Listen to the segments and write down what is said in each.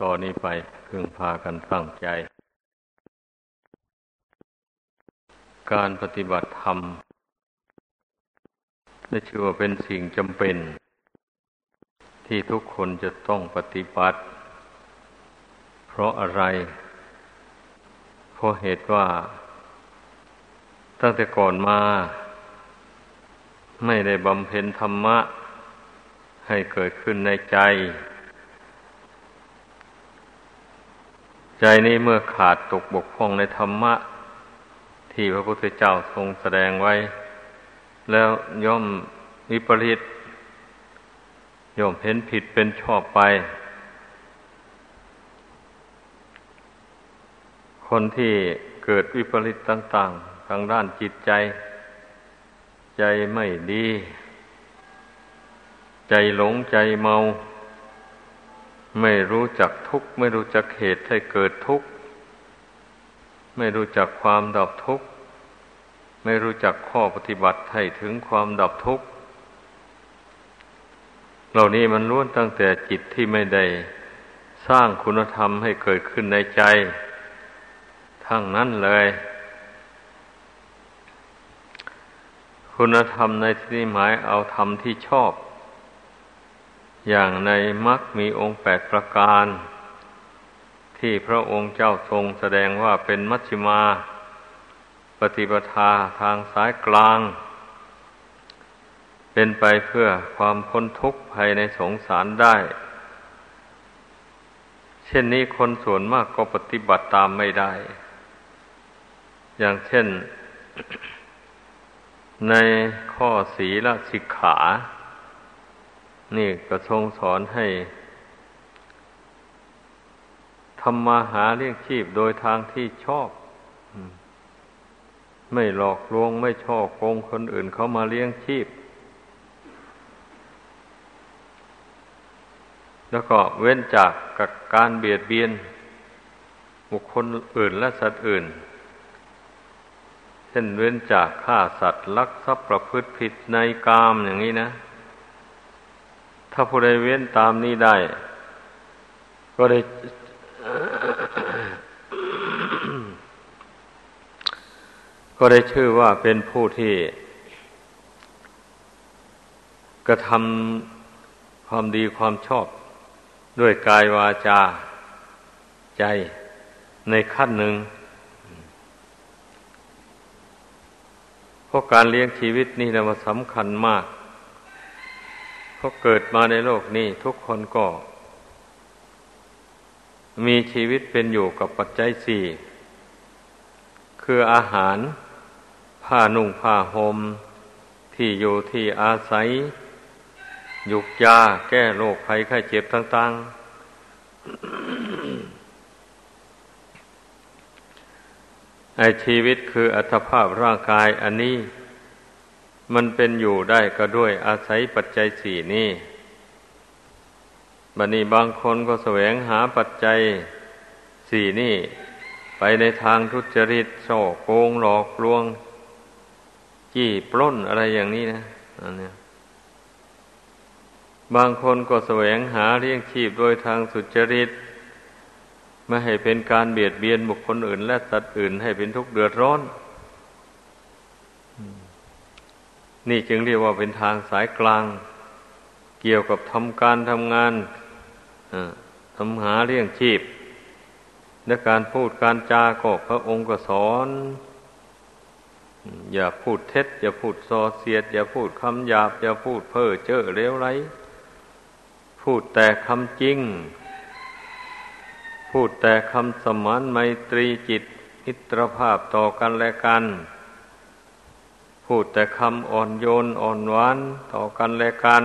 ต่อนนี้ไปพึงพากันตั้งใจ การปฏิบัติธรรมได้ชื่อว่าเป็นสิ่งจำเป็น ที่ทุกคนจะต้องปฏิบัติ เพราะอะไร เพราะเหตุว่า ตั้งแต่ก่อนมา ไม่ได้บำเพ็ญธรรมะ ให้เกิดขึ้นในใจ ใจนี้เมื่อขาดตกบกพร่องในธรรมะ ที่พระพุทธเจ้าทรงแสดงไว้ แล้วย่อมวิปริตย่อมเห็นผิดเป็นชอบไป คนที่เกิดวิปริตต่าง ๆ ทางด้านจิตใจ ใจไม่ดี ใจหลงใจเมา ไม่รู้จักทุกข์ ไม่รู้จักเหตุให้เกิดทุกข์ ไม่รู้จักความดับทุกข์ ไม่รู้จักข้อปฏิบัติให้ถึงความดับทุกข์ เหล่านี้มันล้วนตั้งแต่จิตที่ไม่ได้สร้างคุณธรรมให้เกิดขึ้นในใจ ทั้งนั้นเลย คุณธรรมในที่นี้หมายเอาธรรมที่ชอบ อย่างในมรรคมีองค์แปดประการ ที่พระองค์เจ้าทรงแสดงว่าเป็นมัชฌิมา ปฏิปทาทางสายกลาง เป็นไปเพื่อความพ้นทุกข์ภายในสงสารได้ เช่นนี้คนส่วนมากก็ปฏิบัติตามไม่ได้ อย่างเช่นในข้อศีลสิกขา นี่ก็ทรงสอนให้ทำมาหาเลี้ยงชีพโดยทางที่ชอบ ไม่หลอกลวงไม่ช่อโกงคนอื่นเขามาเลี้ยงชีพ แล้วก็เว้นจากกับการเบียดเบียนบุคคลอื่นและสัตว์อื่น เช่นเว้นจากฆ่าสัตว์ลักทรัพย์ประพฤติผิดในกามอย่างนี้นะ ถ้าผู้ใดเว้นตามนี้ได้ ก็ได้ ก็ได้ชื่อว่าเป็นผู้ที่กระทำความดีความชอบ ด้วยกายวาจาใจในขั้นหนึ่งเพราะการเลี้ยงชีวิตนี่นะมันสำคัญมาก ราะเกิดมาในโลกนี้ ทุกคนก็ มีชีวิตเป็นอยู่กับปัจจัยสี่ คืออาหาร ผ้านุ่งผ้าหม่มที่อยู่ที่อาศัย ยุกยาแก้โรคภัยไข้เจ็บต่าง ๆไอชีวิตคืออัตภาพร่างกายอันนี้ มันเป็นอยู่ได้ก็ด้วยอาศัยปัจจัยสี่นี้บัดนี้บางคนก็แสวงหาปัจจัยสี่นี่ ไปในทางทุจริตโ่โกงหลอกลวง จี้ปล้นอะไรอย่างนี้นะอันนี้บางคนก็แสวงหาเลี้ยงชีพโดยทางสุจริตไม่ให้เป็นการเบียดเบียนบุคคลอื่น และสัตว์อื่นให้เป็นทุกข์เดือดร้อน นี่จึงเรียกว่าเป็นทางสายกลาง เกี่ยวกับทำการทำงานทำหาเรื่องชีพ และการพูดการจาก็พระองค์ก็สอน อย่าพูดเท็จ อย่าพูดส่อเสียด อย่าพูดคำหยาบ อย่าพูดเพ้อเจ้อเลวไร พูดแต่คำจริง พูดแต่คำสมานไมตรีจิตอิตรภาพต่อกันและกัน พูดแต่คำอ่อนโยนอ่อนหวานต่อกันและกัน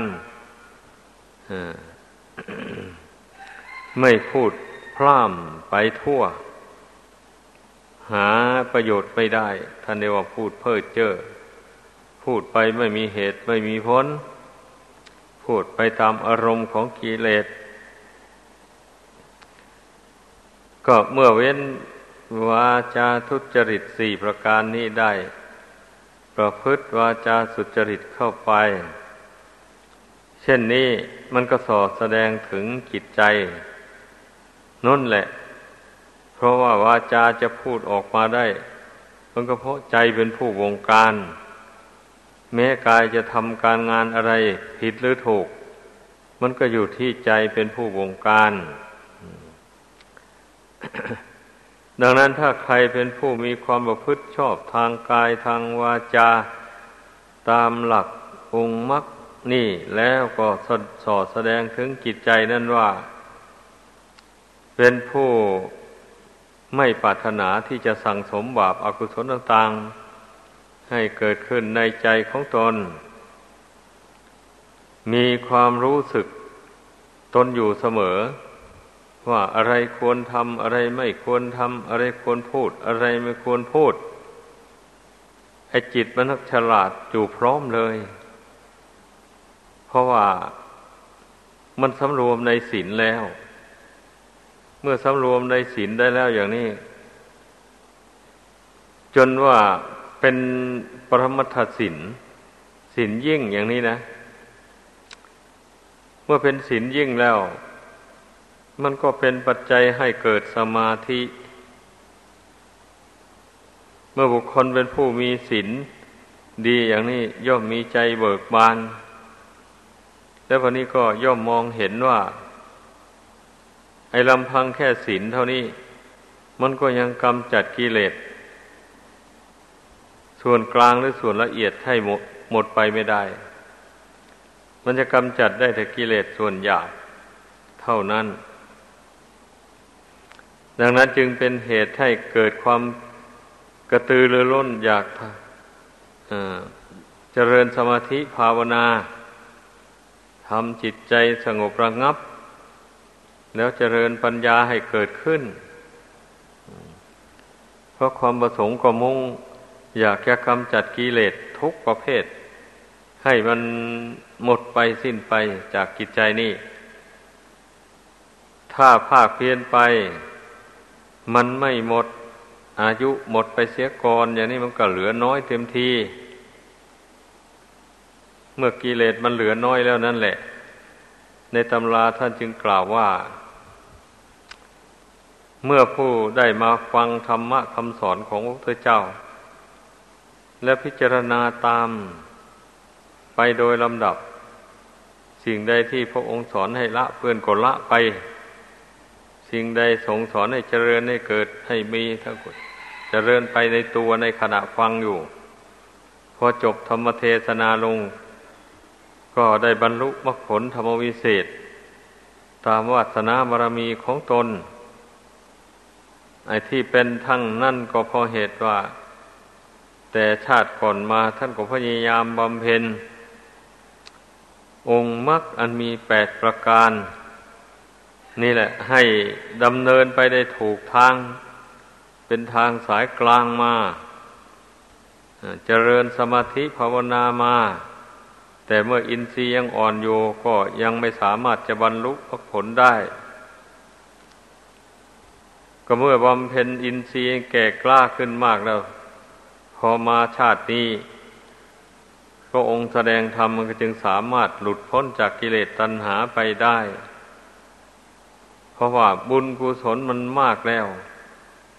ไม่พูดพร่ำไปทั่ว หาประโยชน์ไม่ได้ ท่านเรียกว่าพูดเพ้อเจ้อพูดไปไม่มีเหตุไม่มีผลพูดไปตามอารมณ์ของกิเลสก็เมื่อเว้นวาจาทุจริตสี่ประการนี้ได้ ประพฤติวาจาสุจริตเข้าไป เช่นนี้มันก็สอดแสดงถึงจิตใจนั่นแหละ เพราะว่าวาจาจะพูดออกมาได้ มันก็เพราะใจเป็นผู้วงการ แม้กายจะทำการงานอะไรผิดหรือถูก มันก็อยู่ที่ใจเป็นผู้วงการ ดังนั้นถ้าใครเป็นผู้มีความประพฤติชอบทางกายทางวาจา ตามหลักองค์มรรคนี่แล้วก็สสอดแสดงถึงจิตใจนั่นว่า เป็นผู้ไม่ปรารถนาที่จะสั่งสมบาปอากุศลต่างๆ ให้เกิดขึ้นในใจของตน มีความรู้สึกตนอยู่เสมอ ว่าอะไรควรทำอะไรไม่ควรทำอะไรควรพูด อะไรไม่ควรพูดไอ้จิตมันฉลาดอยู่พร้อมเลย เพราะว่ามันสำรวมในศีลแล้ว เมื่อสำรวมในศีลได้แล้วอย่างนี้ จนว่าเป็นปรมัตถศีลศีลยิ่งอย่างนี้นะ เมื่อเป็นศีลยิ่งแล้ว มันก็เป็นปัจจัยให้เกิดสมาธิ เมื่อบุคคลเป็นผู้มีศีลดีอย่างนี้ย่อมมีใจเบิกบาน แล้ววันนี้ก็ย่อมมองเห็นว่า ไอ้ลำพังแค่ศีลเท่านี้ มันก็ยังกำจัดกิเลสส่วนกลางหรือส่วนละเอียดให้หมดหมดไปไม่ได้ มันจะกำจัดได้แต่กิเลสส่วนหยาบเท่านั้น ดังนั้นจึงเป็นเหตุให้เกิดความกระตือรือร้นอยากเจริญสมาธิภาวนาทำจิตใจสงบระงับ แล้วเจริญปัญญาให้เกิดขึ้น เพราะความประสงค์ก็มุ่ง อยากจะกำจัดกิเลสทุกประเภท ให้มันหมดไปสิ้นไปจากกิจใจนี่ถ้าภาคเพียนไป มันไม่หมดอายุหมดไปเสียก่อนอย่างนี้มันก็เหลือน้อยเต็มที เมื่อกิเลสมันเหลือน้อยแล้วนั่นแหละ ในตำราท่านจึงกล่าวว่า เมื่อผู้ได้มาฟังธรรมะคำสอนของพระพุทธเจ้า และพิจารณาตามไปโดยลำดับ สิ่งใดที่พระองค์สอนให้ละเพื่อนก็ละไป สิ่งใดทรงสอนให้เจริญให้เกิดให้มีทั้งหมดเจริญไปในตัวในขณะฟังอยู่ พอจบธรรมเทศนาลง ก็ได้บรรลุมรรคผลธรรมวิเศษ ตามวาสนาบารมีของตน ไอ้ที่เป็นทั้งนั่นก็เพราะเหตุว่า แต่ชาติก่อนมาท่านก็พยายามบำเพ็ญองค์มรรคอันมีแปดประการ นี่แหละ ให้ดำเนินไปได้ถูกทาง เป็นทางสายกลางมาเจริญสมาธิภาวนามา แต่เมื่ออินทรีย์ยังอ่อนอยู่ก็ยังไม่สามารถจะบรรลุผลได้ ก็เมื่อบำเพ็ญอินทรีย์แก่กล้าขึ้นมากแล้ว พอมาชาตินี้ ก็องค์แสดงธรรมมันก็จึงสามารถหลุดพ้นจากกิเลสตัณหาไปได้ เพราะว่าบุญกุศลมันมากแล้ว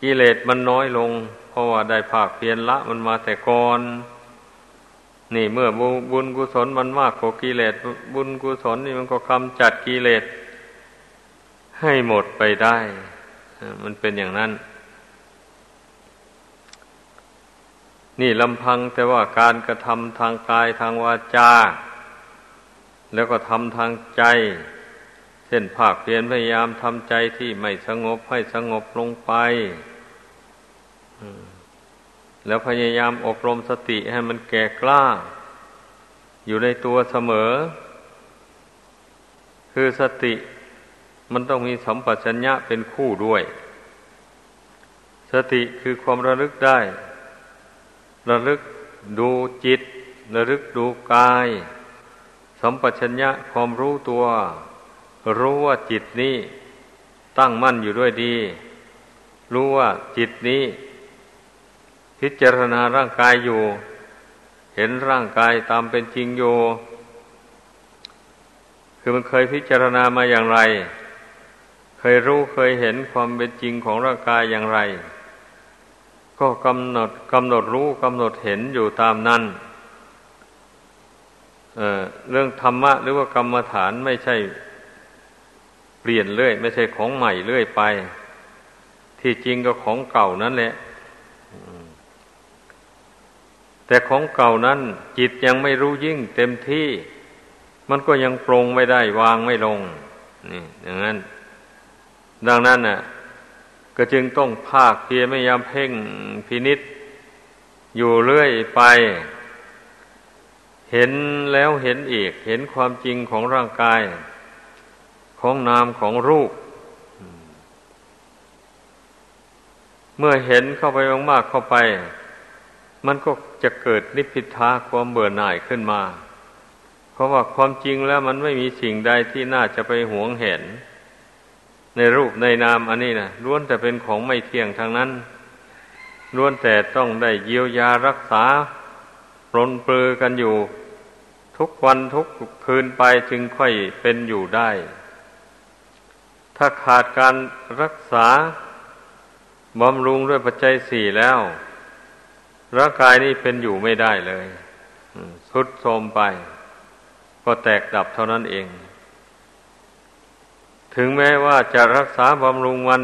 กิเลสมันน้อยลง เพราะว่าได้ภาคเพียรละมันมาแต่ก่อน นี่เมื่อบุญกุศลมันมากกว่ากิเลสบุญกุศลนี่มันก็กำจัดกิเลสให้หมดไปได้ มันเป็นอย่างนั้น นี่ลำพังแต่ว่าการกระทำทางกายทางวาจา แล้วก็ทำทางใจ เส้นภาคเพียรพยายามทำใจที่ไม่สงบให้สงบลงไป แล้วพยายามอบรมสติให้มันแก่กล้า อยู่ในตัวเสมอ คือสติมันต้องมีสัมปชัญญะเป็นคู่ด้วย สติคือความระลึกได้ ระลึกดูจิต ระลึกดูกาย สัมปชัญญะความรู้ตัว รู้ว่าจิตนี้ตั้งมั่นอยู่ด้วยดี รู้ว่าจิตนี้ พิจารณาร่างกายอยู่ เห็นร่างกายตามเป็นจริงอยู่ คือมันเคยพิจารณามาอย่างไร เคยรู้เคยเห็นความเป็นจริงของร่างกายอย่างไร ก็กำหนดกำหนดรู้กำหนดเห็นอยู่ตามนั้นเเรื่องธรรมะหรือว่ากรรมฐานไม่ใช่ เปลี่ยนเรื่อย ไม่ใช่ของใหม่เรื่อยไป ที่จริงก็ของเก่านั่นแหละแต่ของเก่านั้น จิตยังไม่รู้ยิ่งเต็มที่ มันก็ยังปรงไม่ได้วางไม่ลง นี่อย่างนั้น ดังนั้นน่ะ ก็จึงต้องภาคเพียรไม่ยามเพ่งพินิษอยู่เรื่อยไป เห็นแล้วเห็นอีก เห็นความจริงของร่างกาย ของนามของรูป เมื่อเห็นเข้าไปมากๆเข้าไป มันก็จะเกิดนิพพิทาความเบื่อหน่ายขึ้นมา เพราะว่าความจริงแล้วมันไม่มีสิ่งใดที่น่าจะไปหวงเห็น ในรูปในนามอันนี้นะล้วนแต่เป็นของไม่เที่ยงทางนั้นล้วนแต่ต้องได้เยียวยารักษาปรนเปลือกันอยู่ ทุกวันทุกคืนไปจึงค่อยเป็นอยู่ได้ ถ้าขาดการรักษาบำรุงด้วยปัจจัยสี่แล้ว ร่างกายนี้เป็นอยู่ไม่ได้เลยสุดโทมไป ก็แตกดับเท่านั้นเอง ถึงแม้ว่าจะรักษาบำรุงมัน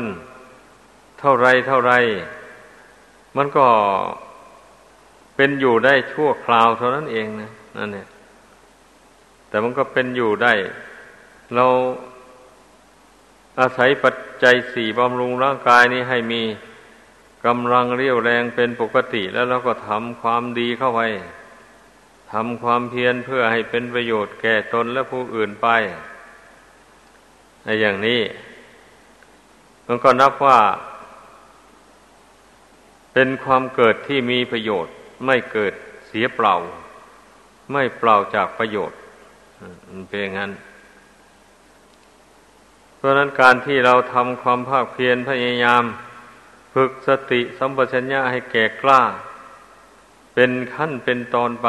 เท่าไรเท่าไร มันก็เป็นอยู่ได้ชั่วคราวเท่านั้นเองนะนั่นเนี่ยแต่มันก็เป็นอยู่ได้ เรา อาศัยปัจจัยสี่บำรุงร่างกายนี้ให้มีกำลังเรียวแรงเป็นปกติแล้วเราก็ทำความดีเข้าไปทำความเพียรเพื่อให้เป็นประโยชน์แก่ตนและผู้อื่นไปในอย่างนี้ มันก็นับว่า เป็นความเกิดที่มีประโยชน์ ไม่เกิดเสียเปล่า ไม่เปล่าจากประโยชน์มันเป็นอย่างนั้น ราะนั้นการที่เราทำความภาคเพียรพยายาม ฝึกสติสัมปชัญญะให้แก่กล้า เป็นขั้นเป็นตอนไป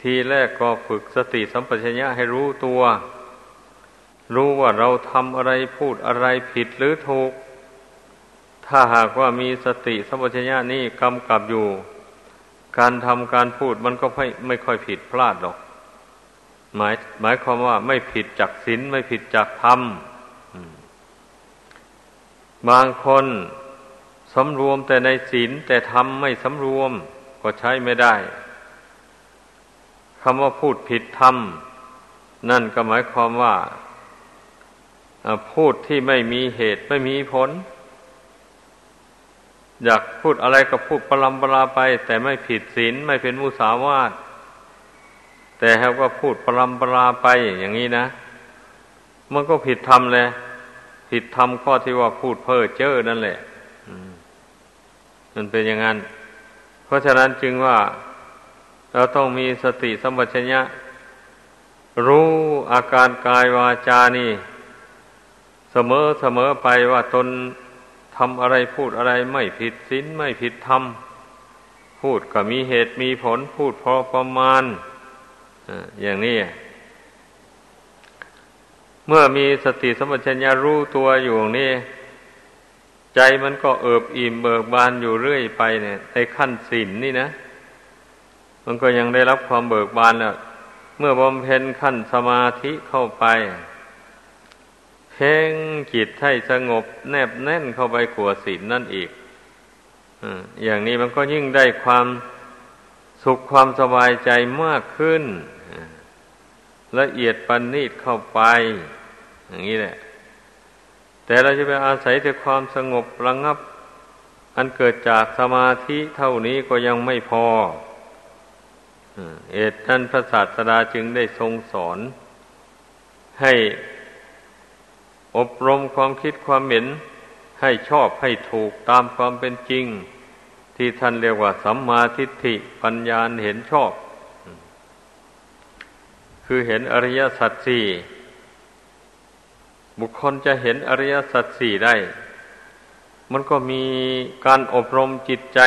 ทีแรกก็ฝึกสติสัมปชัญญะให้รู้ตัว รู้ว่าเราทำอะไรพูดอะไรผิดหรือถูก ถ้าหากว่ามีสติสัมปชัญญะนี่กำกับอยู่ การทำการพูดมันก็ไม่ไม่ค่อยผิดพลาดหรอก หมายหมายความว่าไม่ผิดจากศีลไม่ผิดจากธรรมบางคนสำรวมแต่ในศีลแต่ทำไม่สำรวม ก็ใช้ไม่ได้คำว่าพูดผิดทำนั่นก็หมายความว่าพูดที่ไม่มีเหตุไม่มีผล อยากพูดอะไรก็พูดปลำปลาไป แต่ไม่ผิดศีลไม่เป็นมุสาวาท แต่เขาก็พูดปลำปลาไปอย่างนี้นะ มันก็ผิดธรรมเลย ผิดธรรมข้อที่ว่าพูดเพ้อเจ้อนั่นแหละมันเป็นอย่างนั้น เพราะฉะนั้นจึงว่า เราต้องมีสติสัมปชัญญะ รู้อาการกายวาจานี่ เสมอเสมอไปว่าตนทำอะไรพูดอะไรไม่ผิดศีลไม่ผิดธรรม พูดก็มีเหตุมีผลพูดพอประมาณ อย่างนี้ เมื่อมีสติสัมปชัญญะรู้ตัวอยู่นี่ ใจมันก็เอิบอิ่มเบิกบานอยู่เรื่อยไปเนี่ยในขั้นศีลนนี่นะ มันก็ยังได้รับความเบิกบานแล้วเมื่อบำเพ็ญขั้นสมาธิเข้าไป เพ่งจิตให้สงบแนบแน่นเข้าไปขัวศีลนนั่นอีกอย่างนี้มันก็ยิ่งได้ความสุขความสบายใจมากขึ้น ละเอียดปันนีตเข้าไป อย่างนี้แหละ แต่เราจะไปอาศัยแต่ความสงบระงงับ อันเกิดจากสมาธิเท่านี้ก็ยังไม่พอเอตท่านพระศาสดาจึงได้ทรงสอน ให้อบรมความคิดความเห็น ให้ชอบให้ถูกตามความเป็นจริง ที่ท่านเรียกว่าสัมมาทิฏฐิปัญญาเห็นชอบ คือเห็นอริยสัจสี่บุคคลจะเห็นอริยสัจสี่ได้ มันก็มีการอบรมจิตใจ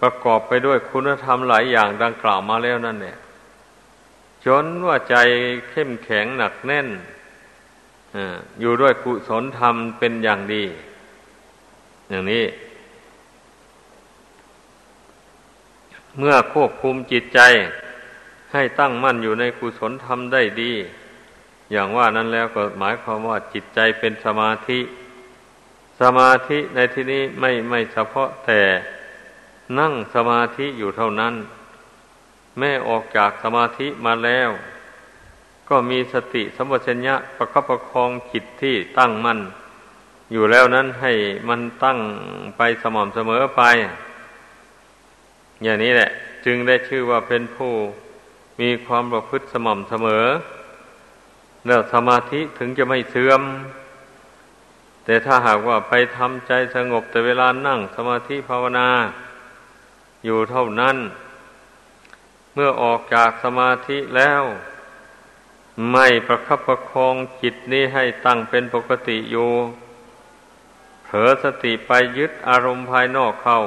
ประกอบไปด้วยคุณธรรมหลายอย่างดังกล่าวมาแล้วนั่นเนี่ยจนว่าใจเข้มแข็งหนักแน่นอยู่ด้วยกุศลธรรมเป็นอย่างดี อย่างนี้ เมื่อควบคุมจิตใจ ให้ตั้งมั่นอยู่ในกุศลธรรมได้ดี อย่างว่านั้นแล้วก็หมายความว่าจิตใจเป็นสมาธิ สมาธิในที่นี้ไม่ไม่เฉพาะแต่นั่งสมาธิอยู่เท่านั้น แม่ออกจากสมาธิมาแล้ว ก็มีสติสมบชัญญะประคับประคองจิตที่ตั้งมั่นอยู่แล้วนั้นให้มันตั้งไปสม่ำเสมอไป อย่างนี้แหละ จึงได้ชื่อว่าเป็นผู้ มีความประพฤติสม่ำเสมอ แล้วสมาธิถึงจะไม่เสื่อม แต่ถ้าหากว่าไปทำใจสงบแต่เวลานั่งสมาธิภาวนา อยู่เท่านั้น เมื่อออกจากสมาธิแล้ว ไม่ประคับประคองจิตนี้ให้ตั้งเป็นปกติอยู่เผลอสติไปยึดอารมณ์ภายนอกเข้า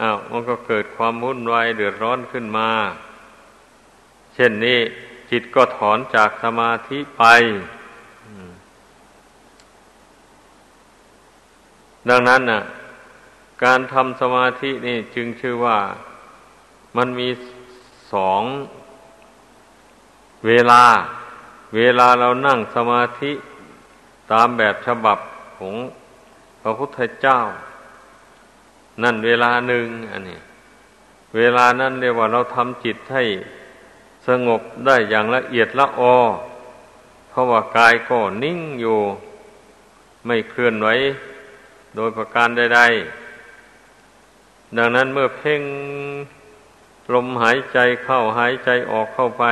อ้าวมันก็เกิดความวุ่นวายเดือดร้อนขึ้นมา ช่นนี้จิตก็ถอนจากสมาธิไป ดังนั้นน่ะ การทำสมาธินี่จึงชื่อว่ามันมีสองเวลา เวลาเรานั่งสมาธิตามแบบฉบับของพระพุทธเจ้า นั่นเวลาหนึ่งอันนี้ เวลานั้นเรียกว่าเราทำจิตให้ สงบได้อย่างละเอียดละออเพราะว่ากายก็นิ่งอยู่ ไม่เคลื่อนไหวโดยประการใดๆ ดังนั้นเมื่อเพ่งลมหายใจเข้าหายใจออกเข้าไป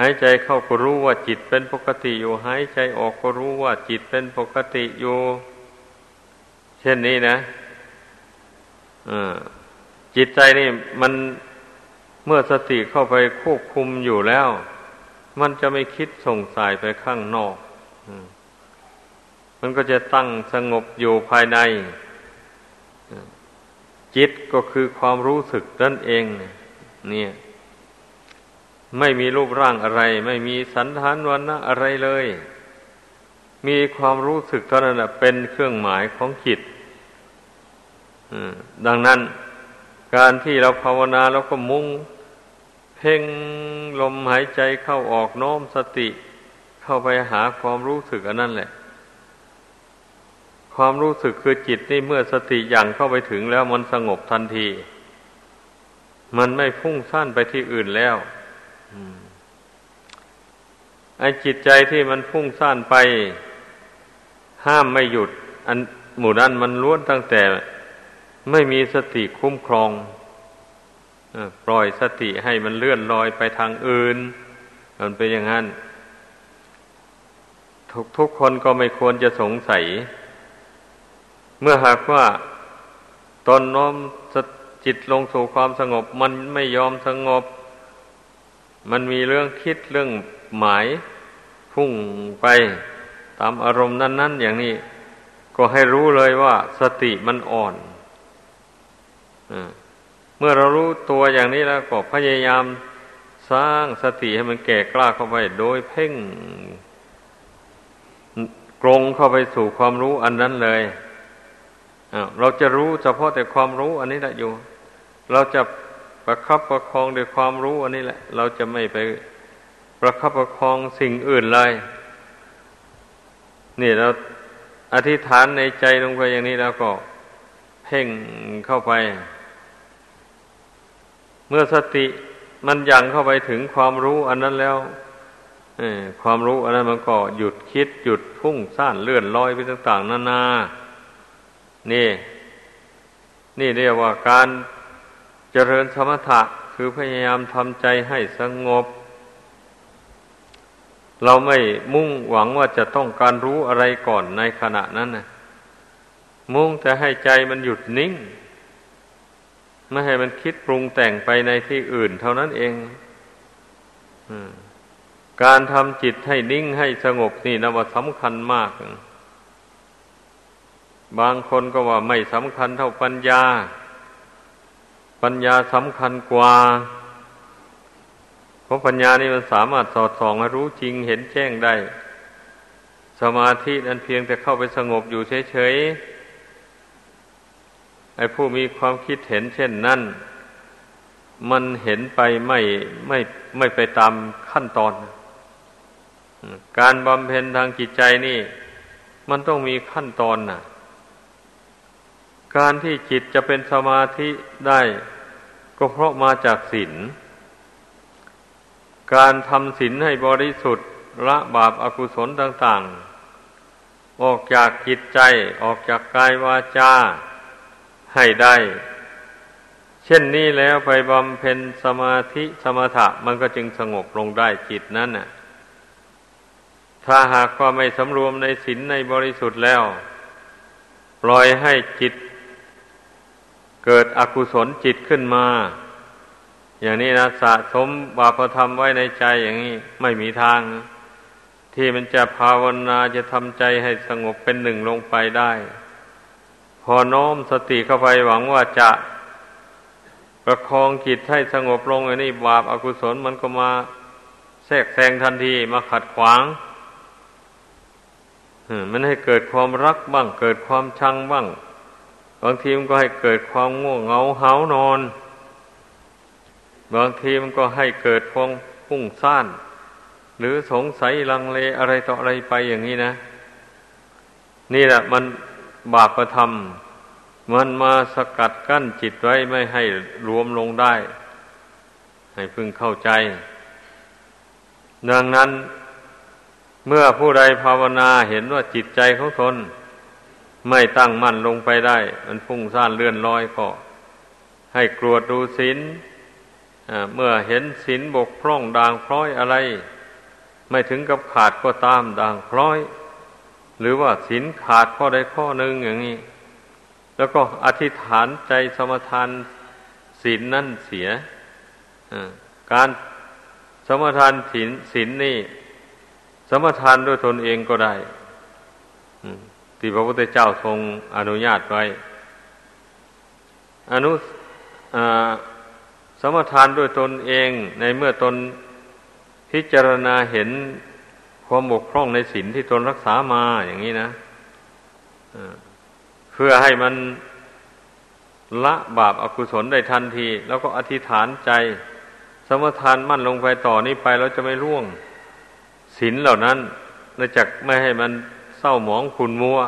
หายใจเข้าก็รู้ว่าจิตเป็นปกติอยู่ หายใจออกก็รู้ว่าจิตเป็นปกติอยู่ เช่นนี้นะจิตใจนี่มัน เมื่อสติเข้าไปควบคุมอยู่แล้ว มันจะไม่คิดส่งสายไปข้างนอก มันก็จะตั้งสงบอยู่ภายใน จิตก็คือความรู้สึกนั่นเอง เนี่ย ไม่มีรูปร่างอะไร ไม่มีสันฐานวันนะอะไรเลย มีความรู้สึกเท่านั้นเป็นเครื่องหมายของจิตดังนั้นการที่เราภาวนาเราก็มุ่ง พ่งลมหายใจเข้าออกโน้มสติ เข้าไปหาความรู้สึกอันนั้นแหละ ความรู้สึกคือจิตนี่เมื่อสติอย่างเข้าไปถึงแล้วมันสงบทันที มันไม่ฟุ้งซ่านไปที่อื่นแล้วไอ้จิตใจที่มันฟุ้งซ่านไป ห้ามไม่หยุด อันหมู่นั้นมันล้วนตั้งแต่ ไม่มีสติคุ้มครอง ปล่อยสติให้มันเลื่อนลอยไปทางอื่น มันเป็นอย่างนั้น ทุกทุกคนก็ไม่ควรจะสงสัย เมื่อหากว่าตนน้อมจิตลงสู่ความสงบ มันไม่ยอมสงบ มันมีเรื่องคิดเรื่องหมายพุ่งไปตามอารมณ์นั้น ๆ อย่างนี้ ก็ให้รู้เลยว่าสติมันอ่อนอ เมื่อเรารู้ตัวอย่างนี้แล้วก็พยายามสร้างสติให้มันแก่กล้าเข้าไป โดยเพ่งกรงเข้าไปสู่ความรู้อันนั้นเลยเราจะรู้เฉพาะแต่ความรู้อันนี้แหละอยู่ เราจะประคับประคองด้วยความรู้อันนี้แหละ เราจะไม่ไปประคับประคองสิ่งอื่นเลยนี่เราอธิษฐานในใจลงไปอย่างนี้แล้วก็ เพ่งเข้าไป มื่อสติมันยังเข้าไปถึงความรู้อันนั้นแล้วความรู้อันนั้นมันก็หยุดคิดหยุดพุ่งซ่านเลื่อนลอยไปต่างๆนานานา นี่ นี่เรียกว่าการเจริญสมถะคือพยายามทำใจให้สงบ เราไม่มุ่งหวังว่าจะต้องการรู้อะไรก่อนในขณะนั้นนะมุ่งแต่ให้ใจมันหยุดนิ่ง ไม่ให้มันคิดปรุงแต่งไปในที่อื่น เท่านั้นเองการทำจิตให้นิ่งให้สงบนี่นะว่าสำคัญมาก บางคนก็ว่าไม่สำคัญเท่าปัญญา ปัญญาสำคัญกว่า เพราะราะปัญญานี่มันสามารถสอดส่องรู้จริงเห็นแจ้งได้ สมาธินั้นเพียงแต่เข้าไปสงบอยู่เฉยๆ ไอ้ผู้มีความคิดเห็นเช่นนั้น มันเห็นไปไม่ไม่ไม่ไปตามขั้นตอน การบำเพ็ญทางจิตใจนี่ มันต้องมีขั้นตอนน่ะการที่จิตจะเป็นสมาธิได้ ก็เพราะมาจากศีลการทำศีลให้บริสุทธิ์ละบาปอากุศลต่าง ๆ ออกจากจิตใจออกจากกายวาจา ให้ได้ เช่นนี้แล้วไปบำเพ็ญสมาธิสมถะมันก็จึงสงบลงได้จิตนั้นน่ะ ถ้าหากว่าไม่สำรวมในศีลในบริสุทธิ์แล้ว ปล่อยให้จิต เกิดอกุศลจิตขึ้นมา อย่างนี้นะสะสมบาปธรรมไว้ในใจอย่างนี้ไม่มีทาง ที่มันจะภาวนาจะทำใจให้สงบเป็นหนึ่งลงไปได้ พอน้อมสติเข้าไปหวังว่าจะประคองจิตให้สงบลงไอันนี้บาปอากุศลมันก็มาแทรกแซงทันทีมาขัดขวางมันให้เกิดความรักบ้าง เกิดความชังบ้าง บางทีมันก็ให้เกิดความง่วงเหงาเหานอน บางทีมันก็ให้เกิดพวงพุ่งซ่าน หรือสงสัยลังเลอะไรต่ออะไรไปอย่างนี้นะ นี่แหละมัน บาปประทำมันมาสกัดกั้นจิตไว้ไม่ให้รวมลงได้ ให้พึงเข้าใจ ดังนั้น เมื่อผู้ใดภาวนาเห็นว่าจิตใจของตนไม่ตั้งมั่นลงไปได้ มันพุ่งซ่านเลื่อนลอยก็ ให้กรวดดูศีลเมื่อเห็นศีลบกพร่องด่างพร้อยอะไร ไม่ถึงกับขาดก็ตามด่างพร้อย หรือว่าศีลขาดข้อใดข้อหนึ่งอย่างนี้ แล้วก็อธิษฐานใจสมทานศีลนั่นเสียการสมทานศีลศีลนี่ สมทานด้วยตนเองก็ได้ที่พระพุทธเจ้าทรงอนุญาตไว้ อนุสมทานด้วยตนเองในเมื่อตนพิจารณาเห็น ความบกพร่องในศีลที่ตนรักษามาอย่างนี้นะเพื่อให้มันละบาปอากุศลได้ทันที แล้วก็อธิษฐานใจ สมทานมั่นลงไปต่อนี้ไปเราจะไม่ร่วงศีลเหล่านั้นเราจะไม่ให้มันเศร้าหมองขุนมัว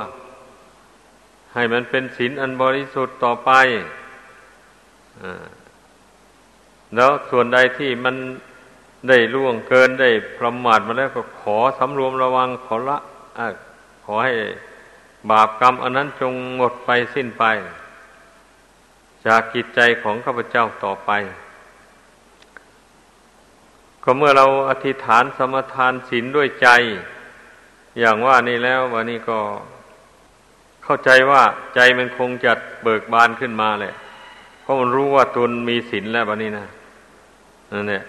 ให้มันเป็นศีลอันบริสุทธิ์ต่อไปแล้วส่วนใดที่มัน ได้ล่วงเกินได้ประมาทมาแล้วก็ขอสำรวมระวังขอละอขอให้บาปกรรมอันนั้นจงหมดไปสิ้นไป จากกิจใจของข้าพเจ้าต่อไป ก็เมื่อเราอธิษฐานสมทานศีลด้วยใจ อย่างว่านี่แล้ววันนี้ก็เข้าใจว่าใจมันคงจะเบิกบานขึ้นมาแหละเพราะมันรู้ว่าตนมีศีลแล้ววันนี้นะนั่นแหละ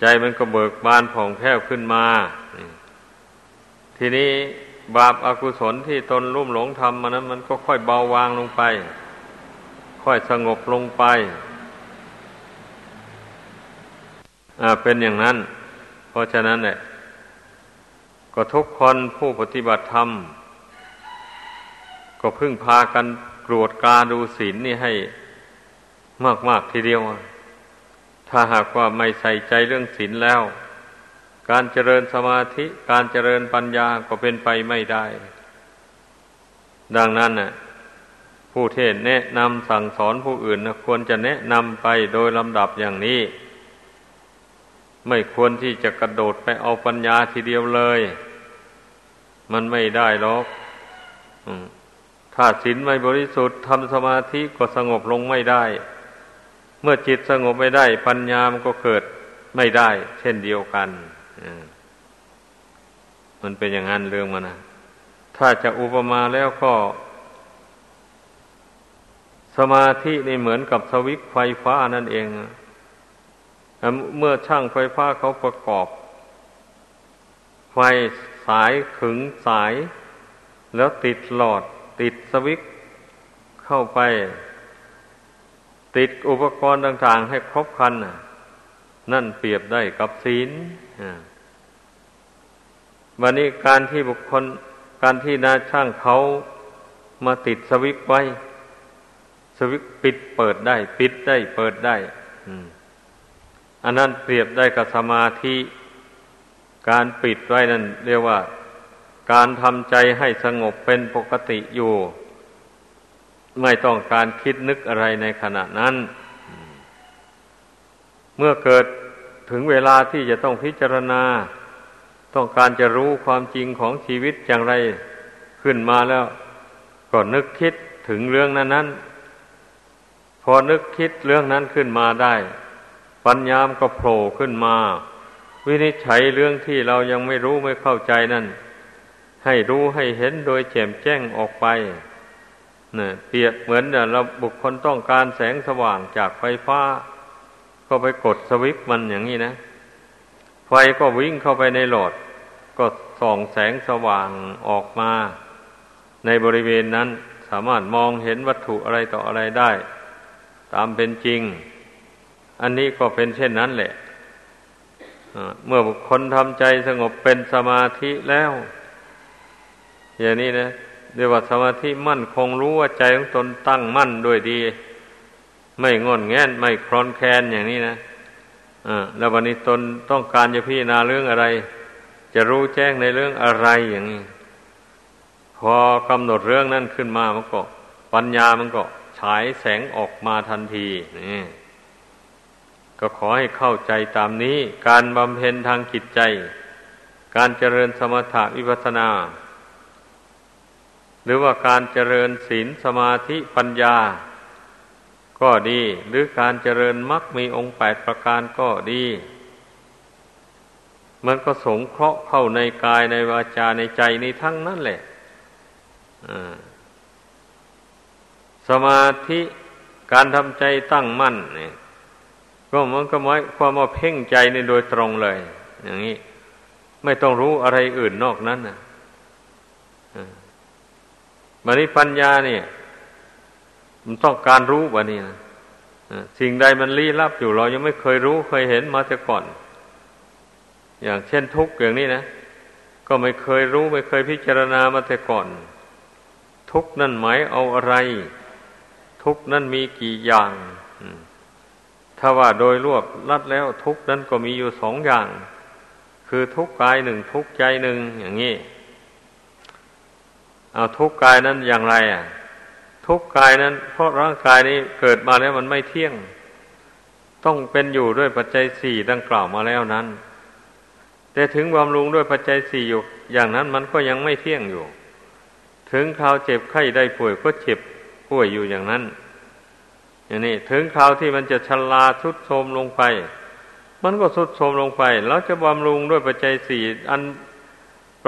ใจมันก็เบิกบานผ่องแผ้วขึ้นมา ทีนี้บาปอากุศลที่ตนรุ่มหลงทำมานั้น มันก็ค่อยเบาวางลงไป ค่อยสงบลงไป อ่าเป็นอย่างนั้น เพราะฉะนั้นแหละก็ทุกคนผู้ปฏิบัติธรรม ก็พึ่งพากันกรวดกาดูศีลนี่ให้มาก ๆ ทีเดียว ถ้าหากว่าไม่ใส่ใจเรื่องศีลแล้ว การเจริญสมาธิ การเจริญปัญญาก็เป็นไปไม่ได้ ดังนั้นน่ะ ผู้เทศแนะนำสั่งสอนผู้อื่นนะควรจะแนะนำไปโดยลำดับอย่างนี้ ไม่ควรที่จะกระโดดไปเอาปัญญาทีเดียวเลย มันไม่ได้หรอกถ้าศีลไม่บริสุทธิ์ทำสมาธิก็สงบลงไม่ได้ เมื่อจิตสงบไม่ได้ ปัญญามันก็เกิดไม่ได้ เช่นเดียวกันมันเป็นอย่างนั้นเรื่องมันนะถ้าจะอุปมาแล้วก็ สมาธินี่เหมือนกับสวิตไฟฟ้านั่นเองเมื่อช่างไฟฟ้าเขาประกอบ ไฟสายขึงสาย แล้วติดหลอด ติดสวิตเข้าไป ติดอุปกรณ์ต่างๆ ให้ครบครันนั่นเปรียบได้กับศีลวันนี้การที่บุคคลการที่นาช่างเขามาติดสวิตไว้ สวิตปิดเปิดได้ ปิดได้เปิดได้อันนั้นเปรียบได้กับสมาธิการปิดไว้นั่นเรียกว่า การทำใจให้สงบเป็นปกติอยู่ ไม่ต้องการคิดนึกอะไรในขณะนั้น เมื่อเกิดถึงเวลาที่จะต้องพิจารณา ต้องการจะรู้ความจริงของชีวิตอย่างไรขึ้นมาแล้ว ก็นึกคิดถึงเรื่องนั้นนั้นพอนึกคิดเรื่องนั้นขึ้นมาได้ ปัญญามก็โผล่ขึ้นมา วินิจฉัยเรื่องที่เรายังไม่รู้ไม่เข้าใจนั่น ให้รู้ให้เห็นโดยแจ่มแจ้งออกไป เนี่ยเปรียบเหมือนเราบุคคลต้องการแสงสว่างจากไฟฟ้า ก็ไปกดสวิตช์มันอย่างนี้นะ ไฟก็วิ่งเข้าไปในหลอด ก็ส่องแสงสว่างออกมา ในบริเวณนั้นสามารถมองเห็นวัตถุอะไรต่ออะไรได้ ตามเป็นจริง อันนี้ก็เป็นเช่นนั้นแหละเมื่อบุคคลทำใจสงบเป็นสมาธิแล้ว อย่างนี้นะ เรียกว่าสมาธิมั่นคงรู้ว่าใจของตนตั้งมั่นด้วยดี ไม่งอนแงนไม่คลอนแคลนอย่างนี้นะอ่าแล้ววันนี้ตนต้องการจะพิจารณาเรื่องอะไร จะรู้แจ้งในเรื่องอะไรอย่างนี้พอกำหนดเรื่องนั้นขึ้นมามันก็ปัญญามันก็ฉายแสงออกมาทันทีนี่ก็ขอให้เข้าใจตามนี้ การบำเพ็ญทางจิตใจ การเจริญสมถะวิปัสนา หรือว่าการเจริญศีลสมาธิปัญญา ก็ดี หรือการเจริญมรรคมีองค์แปดประการก็ดี มันก็สงเคราะห์เข้าในกายในวาจาในใจในทั้งนั้นแหละสมาธิการทำใจตั้งมั่นเนี่ยก็มันก็หมายความว่าเพ่งใจในโดยตรงเลย อย่างนี้ ไม่ต้องรู้อะไรอื่นนอกนั้นนะ มันนี้ปัญญาเนี่ย มันต้องการรู้วะนี่นะสิ่งใดมันลี้ลับอยู่เรายังไม่เคยรู้เคยเห็นมาแต่ก่อน อย่างเช่นทุกข์อย่างนี้นะ ก็ไม่เคยรู้ไม่เคยพิจารณามาแต่ก่อน ทุกข์นั่นหมายเอาอะไร ทุกข์นั่นมีกี่อย่างถ้าว่าโดยรวบลัดแล้วทุกข์นั้นก็มีอยู่สองอย่าง คือทุกข์กายหนึ่งทุกข์ใจหนึ่งอย่างนี้ เอาทุกข์กายนั้นอย่างไรอะ ทุกกายนั้น เพราะร่างกายนี้เกิดมาแล้วมันไม่เที่ยง ต้องเป็นอยู่ด้วยปัจจัยสี่ดังกล่าวมาแล้วนั้น แต่ถึงบำรุงด้วยปัจจัยสี่อยู่ อย่างนั้นมันก็ยังไม่เที่ยงอยู่ ถึงคราวเจ็บไข้ได้ป่วยก็เจ็บป่วยอยู่อย่างนั้น อย่างนี้ถึงคราวที่มันจะชลาทุดโทมลงไป มันก็ทุดโทมลงไป แล้วจะบำรุงด้วยปัจจัยสี่อัน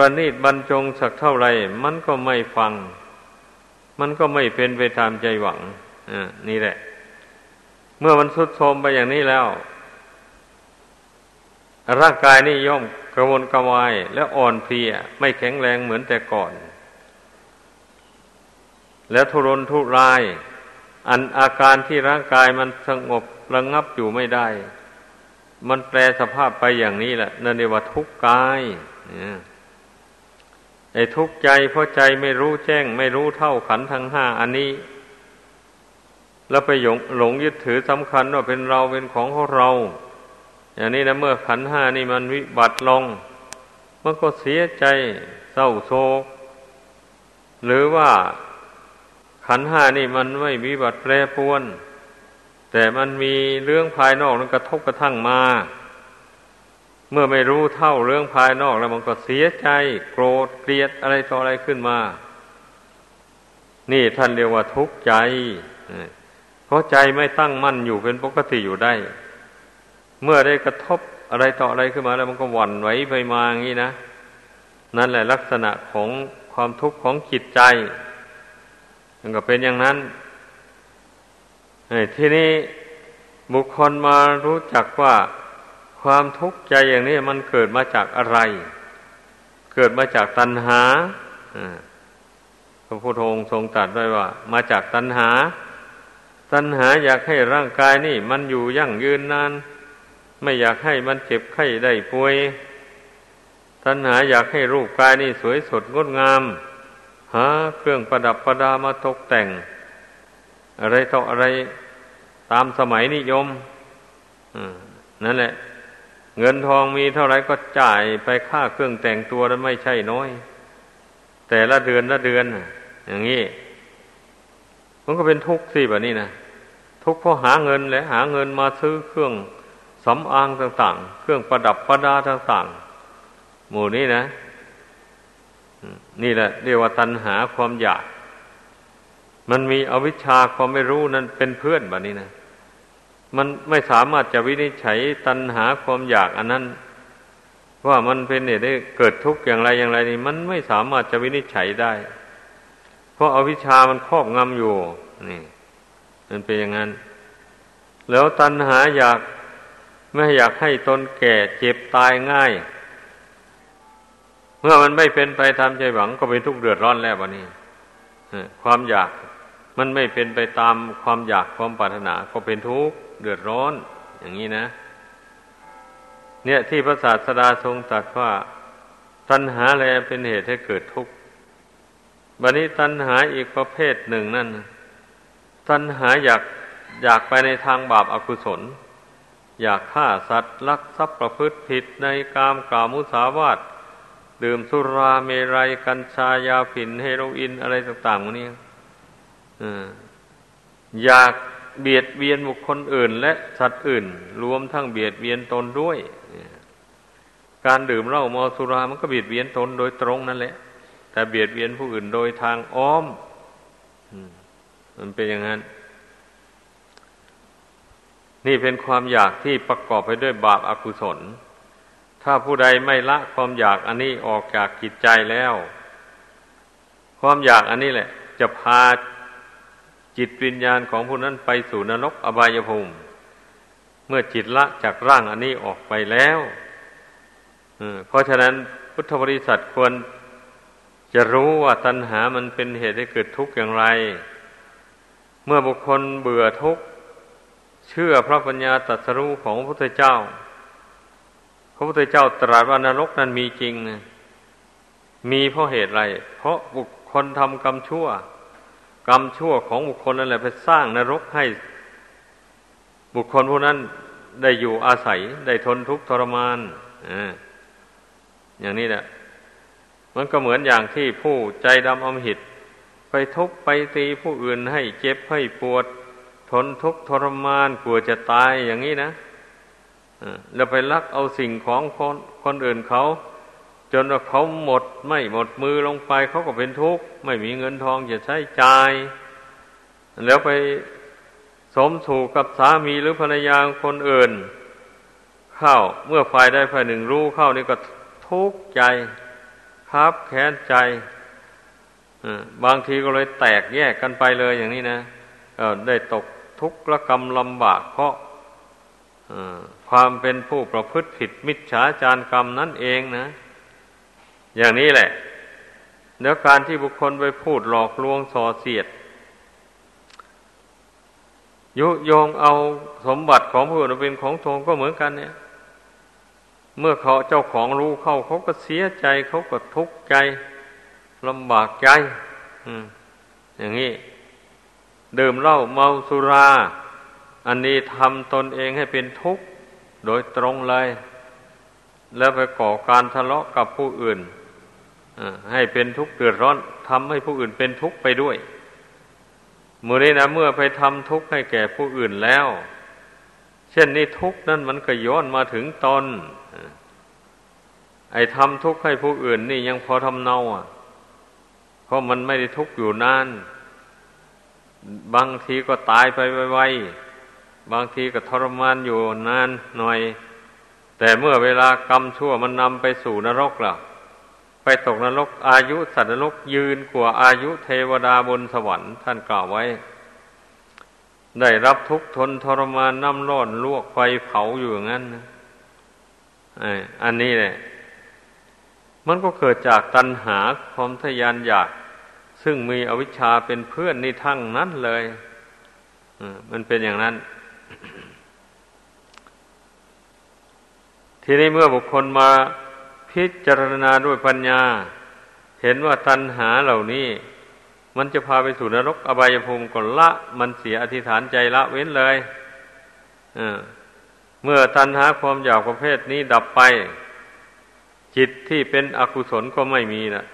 ประณีตบรรจงสักเท่าไรมันก็ไม่ฟัง มันก็ไม่เป็นไปตามใจหวังอนี่แหละ เมื่อมันสุดโทมไปอย่างนี้แล้ว ร่างกายนี่ย่อมกระวนกระวาย และอ่อนเพลีย ไม่แข็งแรงเหมือนแต่ก่อน แล้วทุรนทุราย อันอาการที่ร่างกายมันสงบระงงับอยู่ไม่ได้ มันแปลสภาพไปอย่างนี้แหละนั่นเรียกว่าทุกข์กายเนี่ย ไอ้ทุกข์ใจเพราะใจไม่รู้แจ้ง ไม่รู้เท่าขันทั้งห้าอันนี้ แล้วไปหลงหลงยึดถือสำคัญว่าเป็นเราเป็นของของเรา อย่างนี้นะเมื่อขันห้านี่มันวิบัติลงมันก็เสียใจเศร้าโศก หรือว่าขันห้านี่มันไม่วิบัติแปรปวน แต่มันมีเรื่องภายนอกนั้นกระทบกระทั่งมา เมื่อไม่รู้เท่าเรื่องภายนอกแล้วมันก็เสียใจ โกรธเกลียดอะไรต่ออะไรขึ้นมา นี่ท่านเรียกว่าทุกข์ใจ เพราะใจไม่ตั้งมั่นอยู่เป็นปกติอยู่ได้ เมื่อได้กระทบอะไรต่ออะไรขึ้นมาแล้วมันก็หวั่นไหวไปมาอย่างนี้นะ นั่นแหละลักษณะของความทุกข์ของจิตใจมันก็เป็นอย่างนั้นทีนี้บุคคลมารู้จักว่า ความทุกข์ใจอย่างนี้มันเกิดมาจากอะไร เกิดมาจากตัณหาพระพุทธองค์ทรงตรัสไว้ว่า มาจากตัณหา ตัณหาอยากให้ร่างกายนี่ มันอยู่ยั่งยืนนาน ไม่อยากให้มันเจ็บไข้ได้ป่วย ตัณหาอยากให้รูปกายนี่สวยสดงดงาม หาเครื่องประดับประดามาตกแต่ง อะไรต่ออะไรตามสมัยนิยมนั่นแหละ เงินทองมีเท่าไรก็จ่ายไปค่าเครื่องแต่งตัวนั้นไม่ใช่น้อย แต่ละเดือนละเดือนอย่างนี้มันก็เป็นทุกข์สิแบบนี้นะทุกข์เพราะหาเงินและหาเงินมาซื้อเครื่องสำอางต่าง ๆ เครื่องประดับประดาต่างๆหมู่นี้นะนี่แหละเรียกว่าตัณหาความอยาก มันมีอวิชชาความไม่รู้นั้นเป็นเพื่อนแบบนี้นะ มันไม่สามารถจะวินิจฉัยตัณหาความอยากอันนั้น ว่ามันเป็นเหตุให้เกิดทุกข์อย่างไรอย่างไรนี่มันไม่สามารถจะวินิจฉัยได้ เพราะอาวิชชามันครอบงำอยู่นี่มันเป็นอย่างนั้น แล้วตัณหาอยากไม่อยากให้ตนแก่เจ็บตายง่าย เมื่อมันไม่เป็นไปตามใจหวังก็เป็นทุกข์เดือดร้อนแล้ววันนี้ความอยากมันไม่เป็นไปตามความอยากความปรารถนาก็เป็นทุกข์ เดือดร้อน อย่างนี้นะ เนี่ยที่พระศาสดาทรงตรัสว่าตัณหาแลเป็นเหตุให้เกิดทุกข์บันนี้ตัณหาอีกประเภทหนึ่งนั่นตัณหาอยากอยากไปในทางบาปอากุศล อยากฆ่าสัตว์ลักทรัพย์ประพฤติผิดในกามกล่าวมุสาวาทดื่มสุราเมรัย กัญชายาผินเฮโรอีนอะไรต่างๆพวกนี้อยาก เบียดเบียนบุคคลอื่น และสัตว์อื่น รวมทั้งเบียดเบียนตนด้วย การดื่มเหล้าเมาสุรามันก็เบียดเบียนตนโดยตรงนั่นแหละ แต่เบียดเบียนผู้อื่นโดยทางอ้อมมันเป็นอย่างนั้น นี่เป็นความอยากที่ประกอบไปด้วยบาปอากุศล ถ้าผู้ใดไม่ละความอยากอันนี้ออกจากจิตใจแล้ว ความอยากอันนี้แหละ จะพา จิตวิญญาณของผู้นั้นไปสู่นรกอบายภูมิเมื่อจิตละจากร่างอันนี้ออกไปแล้วเพราะฉะนั้นพุทธบริษัทควรจะรู้ว่าตัณหามันเป็นเหตุให้เกิดทุกข์อย่างไร เมื่อบุคคลเบื่อทุกข์เชื่อพระปัญญาตรัสรู้ของพระพุทธเจ้า พระพุทธเจ้าตรัสว่านรกนั้นมีจริง มีเพราะเหตุไร เพราะบุคคลทำกรรมชั่ว กรรมชั่วของบุคคลนั่นแหละไปสร้างนรกให้ บุคคลผู้นั้นได้อยู่อาศัยได้ทนทุกข์ทรมานออย่างนี้แหละมันก็เหมือนอย่างที่ผู้ใจดำอมหิต ไปทุบไปตีผู้อื่นให้เจ็บให้ปวด ทนทุกข์ทรมานกลัวจะตายอย่างนี้นะแล้วไปลักเอาสิ่งของคนคนอื่นเขา จนว่าเขาหมดไม่หมดมือลงไป เขาก็เป็นทุกข์ไม่มีเงินทองจะใช้จ่าย แล้วไปสมสู่กับสามีหรือภรรยาคนอื่น เข้าเมื่อฝ่ายได้ฝ่ายหนึ่งรู้เข้านี่ก็ทุกข์ใจครับแค้นใจบางทีก็เลยแตกแยกกันไปเลยอย่างนี้นะได้ตกทุกข์ละกรรมลำบากเพราะความเป็นผู้ประพฤติผิดมิจฉาจารกรรมนั่นเองนะ อย่างนี้แหละเนื้อการที่บุคคลไปพูดหลอกลวงส่อเสียด ยุโยงเอาสมบัติของผู้อื่นเป็นของตนก็เหมือนกันเนี่ย เมื่อเขาเจ้าของรู้เข้าเขาก็เสียใจเขาก็ทุกข์ใจลำบากใจอย่างนี้ดื่มเหล้าเมาสุรา อันนี้ทำตนเองให้เป็นทุกข์โดยตรงเลย แล้วไปก่อการทะเลาะกับผู้อื่น ให้เป็นทุกข์เดือดร้อนทำให้ผู้อื่นเป็นทุกข์ไปด้วยเมื่อนี้นะเมื่อไปทำทุกข์ให้แก่ผู้อื่นแล้ว เช่นนี้ทุกข์นั่นมันก็ย้อนมาถึงตนไอ้ทำทุกข์ให้ผู้อื่นนี่ยังพอทำเนาอะ เพราะมันไม่ได้ทุกข์อยู่นาน บางทีก็ตายไปไวๆบางทีก็ทรมานอยู่นานหน่อย แต่เมื่อเวลากรรมชั่วมันนำไปสู่นรกล่ะ ไปตกนรกอายุสัตว์นรกยืนกว่าอายุเทวดาบนสวรรค์ท่านกล่าวไว้ ได้รับทุกทนทรมานน้ำร้อนลวกไฟเผาอยู่อย่างนั้นอันนี้แหละมันก็เกิดจากตัณหาความทยานอยาก ซึ่งมีอวิชชาเป็นเพื่อนในทั้งนั้นเลยมันเป็นอย่างนั้น ทีนี้เมื่อบุคคลมา พิจารณาด้วยปัญญา เห็นว่าตัณหาเหล่านี้ มันจะพาไปสู่นรกอบายภูมิก่อนละ มันเสียอธิษฐานใจละเว้นเลยเมื่อตัณหาความอยากประเภทนี้ดับไป จิตที่เป็นอกุศลก็ไม่มีนะ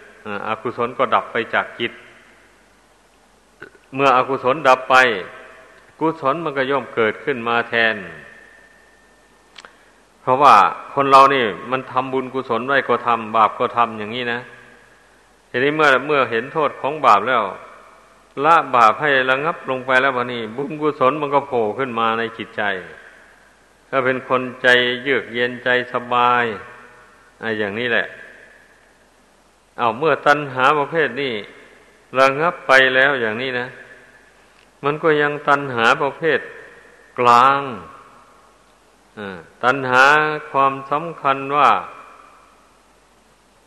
อกุศลก็ดับไปจากจิต เมื่ออกุศลดับไป กุศลมันก็ย่อมเกิดขึ้นมาแทน เพราะว่าคนเรานี่มันทำบุญกุศลไว้ก็ทำบาปก็ทำอย่างนี้นะทีนี้เมื่อเมื่อเห็นโทษของบาปแล้ว ละบาปให้ระงับลงไปแล้ววันนี้ บุญกุศลมันก็โผล่ขึ้นมาในจิตใจ ถ้าเป็นคนใจเยือกเย็นใจสบายอะอย่างนี้แหละ เอาเมื่อตัณหาประเภทนี้ระงับไปแล้วอย่างนี้นะ มันก็ยังตัณหาประเภทกลาง ตัณหาความสำคัญว่า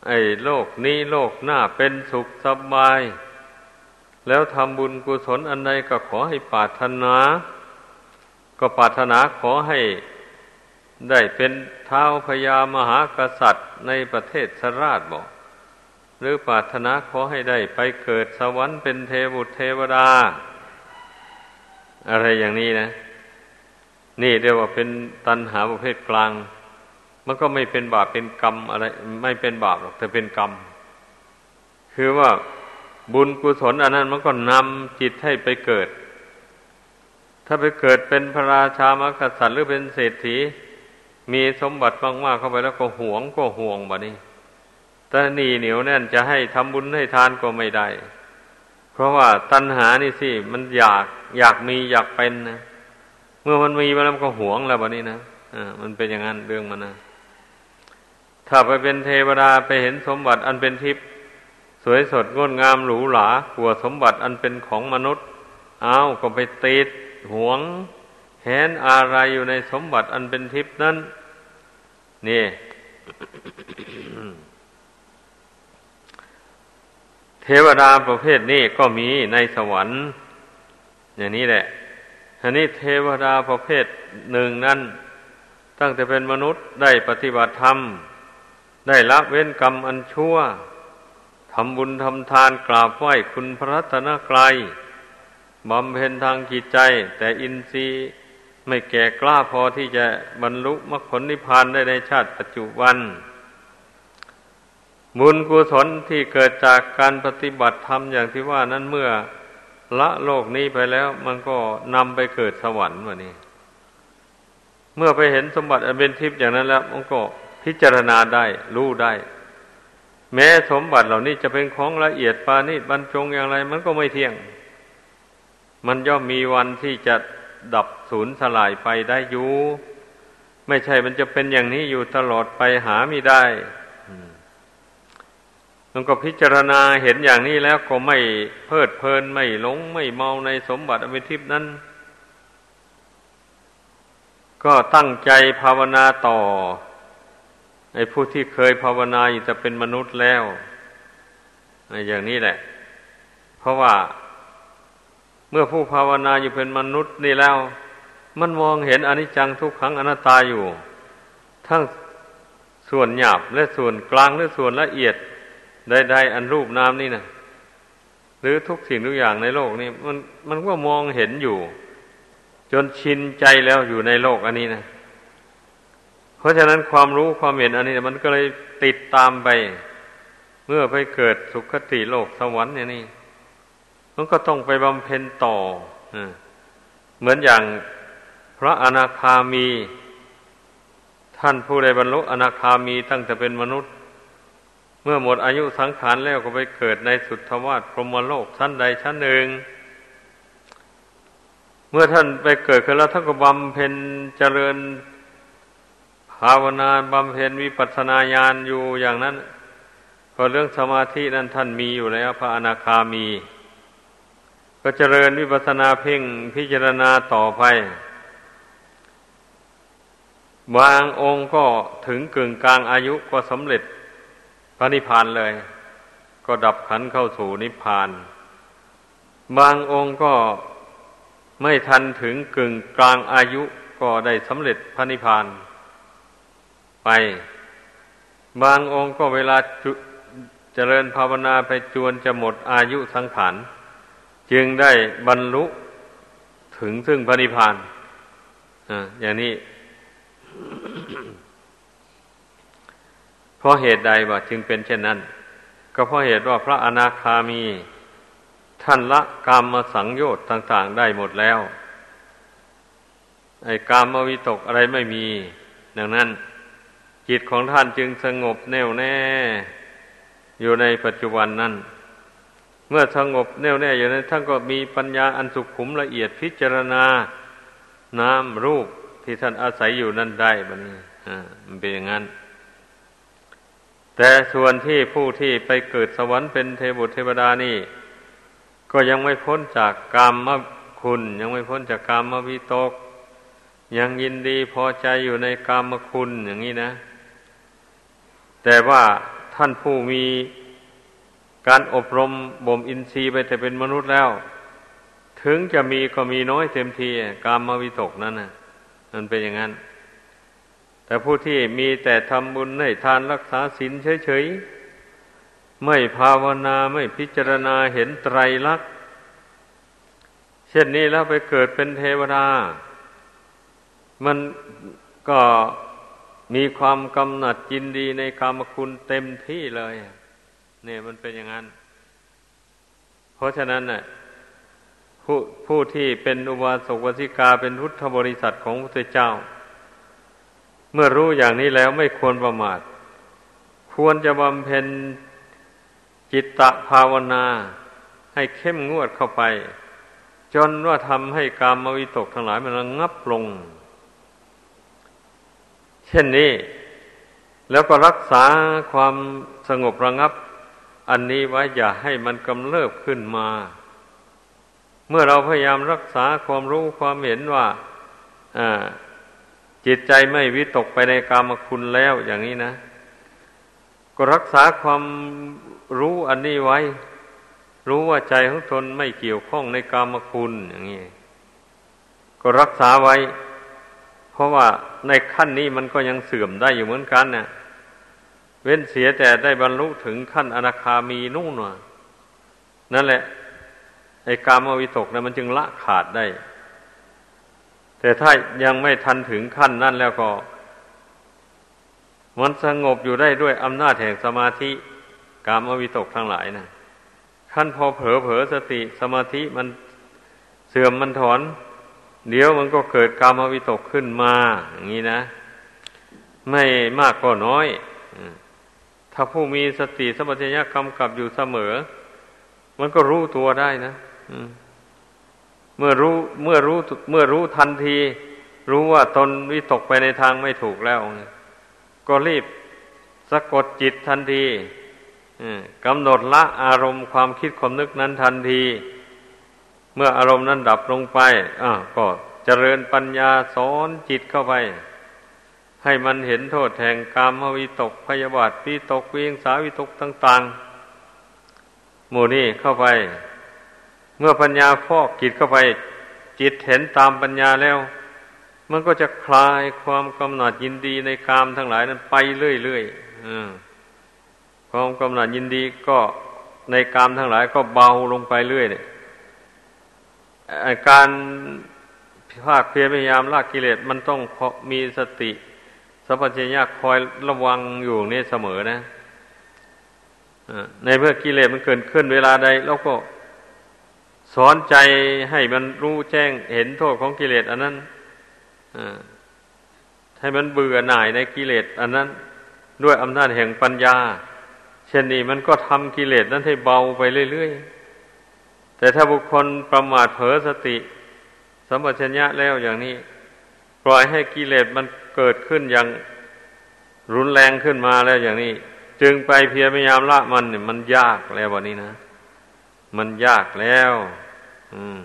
ไอ้โลกนี้โลกหน้าเป็นสุขสบาย แล้วทำบุญกุศลอันใดก็ขอให้ปรารถนา ก็ปรารถนาขอให้ได้เป็นเท้าพญามหากษัตริย์ในประเทศสราชบอก หรือปรารถนาขอให้ได้ไปเกิดสวรรค์เป็นเทวุตเทวดา อะไรอย่างนี้นะ นี่เรียกว่าเป็นตัณหาประเภทกลาง มันก็ไม่เป็นบาปเป็นกรรมอะไร ไม่เป็นบาปหรอกแต่เป็นกรรม คือว่าบุญกุศลอันนั้นมันก็นำจิตให้ไปเกิด ถ้าไปเกิดเป็นพระราชามกษัตริย์หรือเป็นเศรษฐี มีสมบัติมากๆเข้าไปแล้วก็หวงก็ห่วงบะนี้แต่นี่เหนียวแน่นจะให้ทำบุญให้ทานก็ไม่ได้ เพราะว่าตัณหานี่สิมันอยากอยากมีอยากเป็นนะ มื่อมันมีมาแล้วก็หวงแล้วบะนี้นะอ่ามันเป็นอย่างนั้นเรื่องมันนะถ้าไปเป็นเทวดาไปเห็นสมบัติอันเป็นทิพย์สวยสดงดงามหรูหรากลัวสมบัติอันเป็นของมนุษย์เอาก็ไปติดหวงแหนอะไรอยู่ในสมบัติอันเป็นทิพย์นั้น นี่ เทวดาประเภทนี้ก็มีในสวรรค์ อย่างนี้แหละ อันนี้เทวดาประเภทหนึ่งนั้น ตั้งแต่เป็นมนุษย์ได้ปฏิบัติธรรม ได้ละเว้นกรรมอันชั่วทำบุญทำทานกราบไหว้คุณพระรัตนกรายบำเพ็ญทางจิตใจ แต่อินทรีย์ไม่แก่กล้าพอที่จะบรรลุมรรคผลนิพพานได้ในชาติปัจจุบัน บุญกุศลที่เกิดจากการปฏิบัติธรรมอย่างที่ว่านั้นเมื่อ ละโลกนี้ไปแล้ว มันก็นำไปเกิดสวรรค์วะนี่เมื่อไปเห็นสมบัติอันเป็นทิพย์อย่างนั้นแล้ว มันก็พิจารณาได้ รู้ได้ แม้สมบัติเหล่านี้จะเป็นของละเอียดปานีบรรจงอย่างไร มันก็ไม่เที่ยง มันย่อมมีวันที่จะดับสูญสลายไปได้อยู่ ไม่ใช่มันจะเป็นอย่างนี้อยู่ตลอดไปหาไม่ได้ มันก็พิจารณาเห็นอย่างนี้แล้วก็ไม่เพลิดเพลินไม่หลงไม่เมาในสมบัติอมิทิพนั้น ก็ตั้งใจภาวนาต่อไอ้ผู้ที่เคยภาวนาอยู่จะเป็นมนุษย์แล้วอย่างนี้แหละ เพราะว่า เมื่อผู้ภาวนาอยู่เป็นมนุษย์นี่แล้ว มันมองเห็นอนิจจังทุกขังอนัตตาอยู่ ทั้งส่วนหยาบและส่วนกลางและส่วนละเอียด ใดๆอันรูปนามนี่นะหรือทุกสิ่งทุกอย่างในโลกนี้มันมันก็มองเห็นอยู่ จนชินใจแล้วอยู่ในโลกอันนี้นะเพราะฉะนั้นความรู้ความเห็นอันนี้ มันก็เลยติดตามไป เมื่อไปเกิดสุคติโลกสวรรค์เนี่ยนี่ มันก็ต้องไปบำเพ็ญต่อเหมือนอย่างพระอนาคามี ท่านผู้ใดบรรลุอนาคามีตั้งแต่เป็นมนุษย์ เมื่อหมดอายุสังขารแล้วก็ไปเกิดในสุทธวาสพรหมโลกชั้นใดชั้นหนึ่ง เมื่อท่านไปเกิดขึ้นแล้วท่านก็บำเพ็ญเจริญภาวนาบำเพ็ญวิปัสสนาญาณอยู่อย่างนั้นพอเรื่องสมาธินั้นท่านมีอยู่แล้ว พระอนาคามี ก็เจริญวิปัสนาเพ่งพิจารณาต่อไปบางองค์ก็ถึงกึ่งกลางอายุก็สำเร็จ พระนิพพานเลย ก็ดับขันเข้าสู่นิพพาน บางองค์ก็ไม่ทันถึงกึ่งกลางอายุก็ได้สำเร็จพระนิพพาน ไป บางองค์ก็เวลาเจริญภาวนาไปจวนจะหมดอายุสังขารจึงได้บรรลุถึงซึ่งพระนิพพานอ่าอย่างนี้ เพราะเหตุใดบ่จึงเป็นเช่นนั้น ก็เพราะเหตุว่าพระอนาคามี ท่านละกรรมมาสังโยชน์ต่าง ๆ ได้หมดแล้ว ไอ้กรรมวิตกอะไรไม่มี ดังนั้น จิตของท่านจึงสงบแน่วแน่ อยู่ในปัจจุบันนั้น เมื่อสงบแน่วแน่อยู่นั้นท่านก็มีปัญญาอันสุขุมละเอียดพิจารณาน้ำรูปที่ท่านอาศัยอยู่นั่นได้บันนี้ อ่า มันเป็นอย่างนั้น แต่ส่วนที่ผู้ที่ไปเกิดสวรรค์เป็นเทบุตรเทวดานี่ ก็ยังไม่พ้นจากกามมคุณ ยังไม่พ้นจากกามมวิตก ยังยินดีพอใจอยู่ในกามคุณอย่างนี้นะ แต่ว่าท่านผู้มีการอบรมบ่มอินทรีย์ไปแต่เป็นมนุษย์แล้ว ถึงจะมีก็มีน้อยเต็มทีกามมวิตกนั่นนะมันเป็นอย่างนั้น แต่ผู้ที่มีแต่ทำบุญให้ทานรักษาศีลเฉยๆ ไม่ภาวนาไม่พิจารณาเห็นไตรลักษณ์เช่นนี้แล้วไปเกิดเป็นเทวดา มันก็มีความกำหนัดจินดีในกามคุณเต็มที่เลยเนี่ยมันเป็นอย่างนั้น เพราะฉะนั้นน่ะผู้ผู้ที่เป็นอุบาสกวสิกาเป็นพุทธบริษัทของพระเจ้า เมื่อรู้อย่างนี้แล้วไม่ควรประมาท ควรจะบำเพ็ญจิตตภาวนา ให้เข้มงวดเข้าไป จนว่าทำให้กามวิตกทั้งหลายมันระงับลง เช่นนี้ แล้วก็รักษาความสงบระงับ อันนี้ไว้อย่าให้มันกำเริบขึ้นมา เมื่อเราพยายามรักษาความรู้ความเห็นว่า จิตใจไม่วิตกไปในกามคุณแล้วอย่างนี้นะ ก็รักษาความรู้อันนี้ไว้ รู้ว่าใจของตนไม่เกี่ยวข้องในกามคุณอย่างนี้ก็รักษาไว้ เพราะว่าในขั้นนี้มันก็ยังเสื่อมได้อยู่เหมือนกันเนะ่ยเว้นเสียแต่ได้บรรลุถึงขั้นอนาคามีนู่นว่ะนั่นแหละไอ้กามวิตกนะมันจึงละขาดได้ แต่ถ้ายังไม่ทันถึงขั้นนั่นแล้วก็ มันสงบอยู่ได้ด้วยอำนาจแห่งสมาธิกามวิตกทั้งหลายนะขั้นพอเผลอเผลอสติสมาธิมันเสื่อมมันถอน เดี๋ยวมันก็เกิดกามวิตกขึ้นมา อย่างนี้นะ ไม่มากก็น้อยถ้าผู้มีสติสมัญญะกำกับอยู่เสมอ มันก็รู้ตัวได้นะ เมื่อรู้เมื่อรู้เมื่อรู้ทันที รู้ว่าตนวิตกไปในทางไม่ถูกแล้ว ก็รีบสะกดจิตทันทีกำหนดละอารมณ์ความคิดความนึกนั้นทันที เมื่ออารมณ์นั้นดับลงไปอ่าก็เจริญปัญญาสอนจิตเข้าไป ให้มันเห็นโทษแห่งกามวิตกพยาบาทวิตกเวียงสาวิตกต่าง ๆ หมู่นี้เข้าไป เมื่อปัญญาฟอกจิตเข้าไป จิตเห็นตามปัญญาแล้ว มันก็จะคลายความกำหนัดยินดีในกามทั้งหลายนั้นไปเรื่อยๆความกำหนัดยินดีก็ในกามทั้งหลายก็เบาลงไปเรื่อยเนี่ยการภาคเพียรพยายามละกิเลสมันต้องมีสติสัพพัญญาคอยระวังอยู่นี่เสมอนะในเมื่อกิเลสมันเกิดขึ้นเวลาใดเราก็ สอนใจให้มันรู้แจ้งเห็นโทษของกิเลสอันนั้นให้มันเบื่อหน่ายในกิเลสอันนั้น ด้วยอำนาจแห่งปัญญา เช่นนี้มันก็ทำกิเลสนั้นให้เบาไปเรื่อยๆ แต่ถ้าบุคคลประมาทเผลอสติสัมปชัญญะแล้วอย่างนี้ ปล่อยให้กิเลสมันเกิดขึ้นอย่างรุนแรงขึ้นมาแล้วอย่างนี้ จึงไปเพียรพยายามละมันเนี่ยมันยากแล้ววันนี้นะ มันยากแล้วม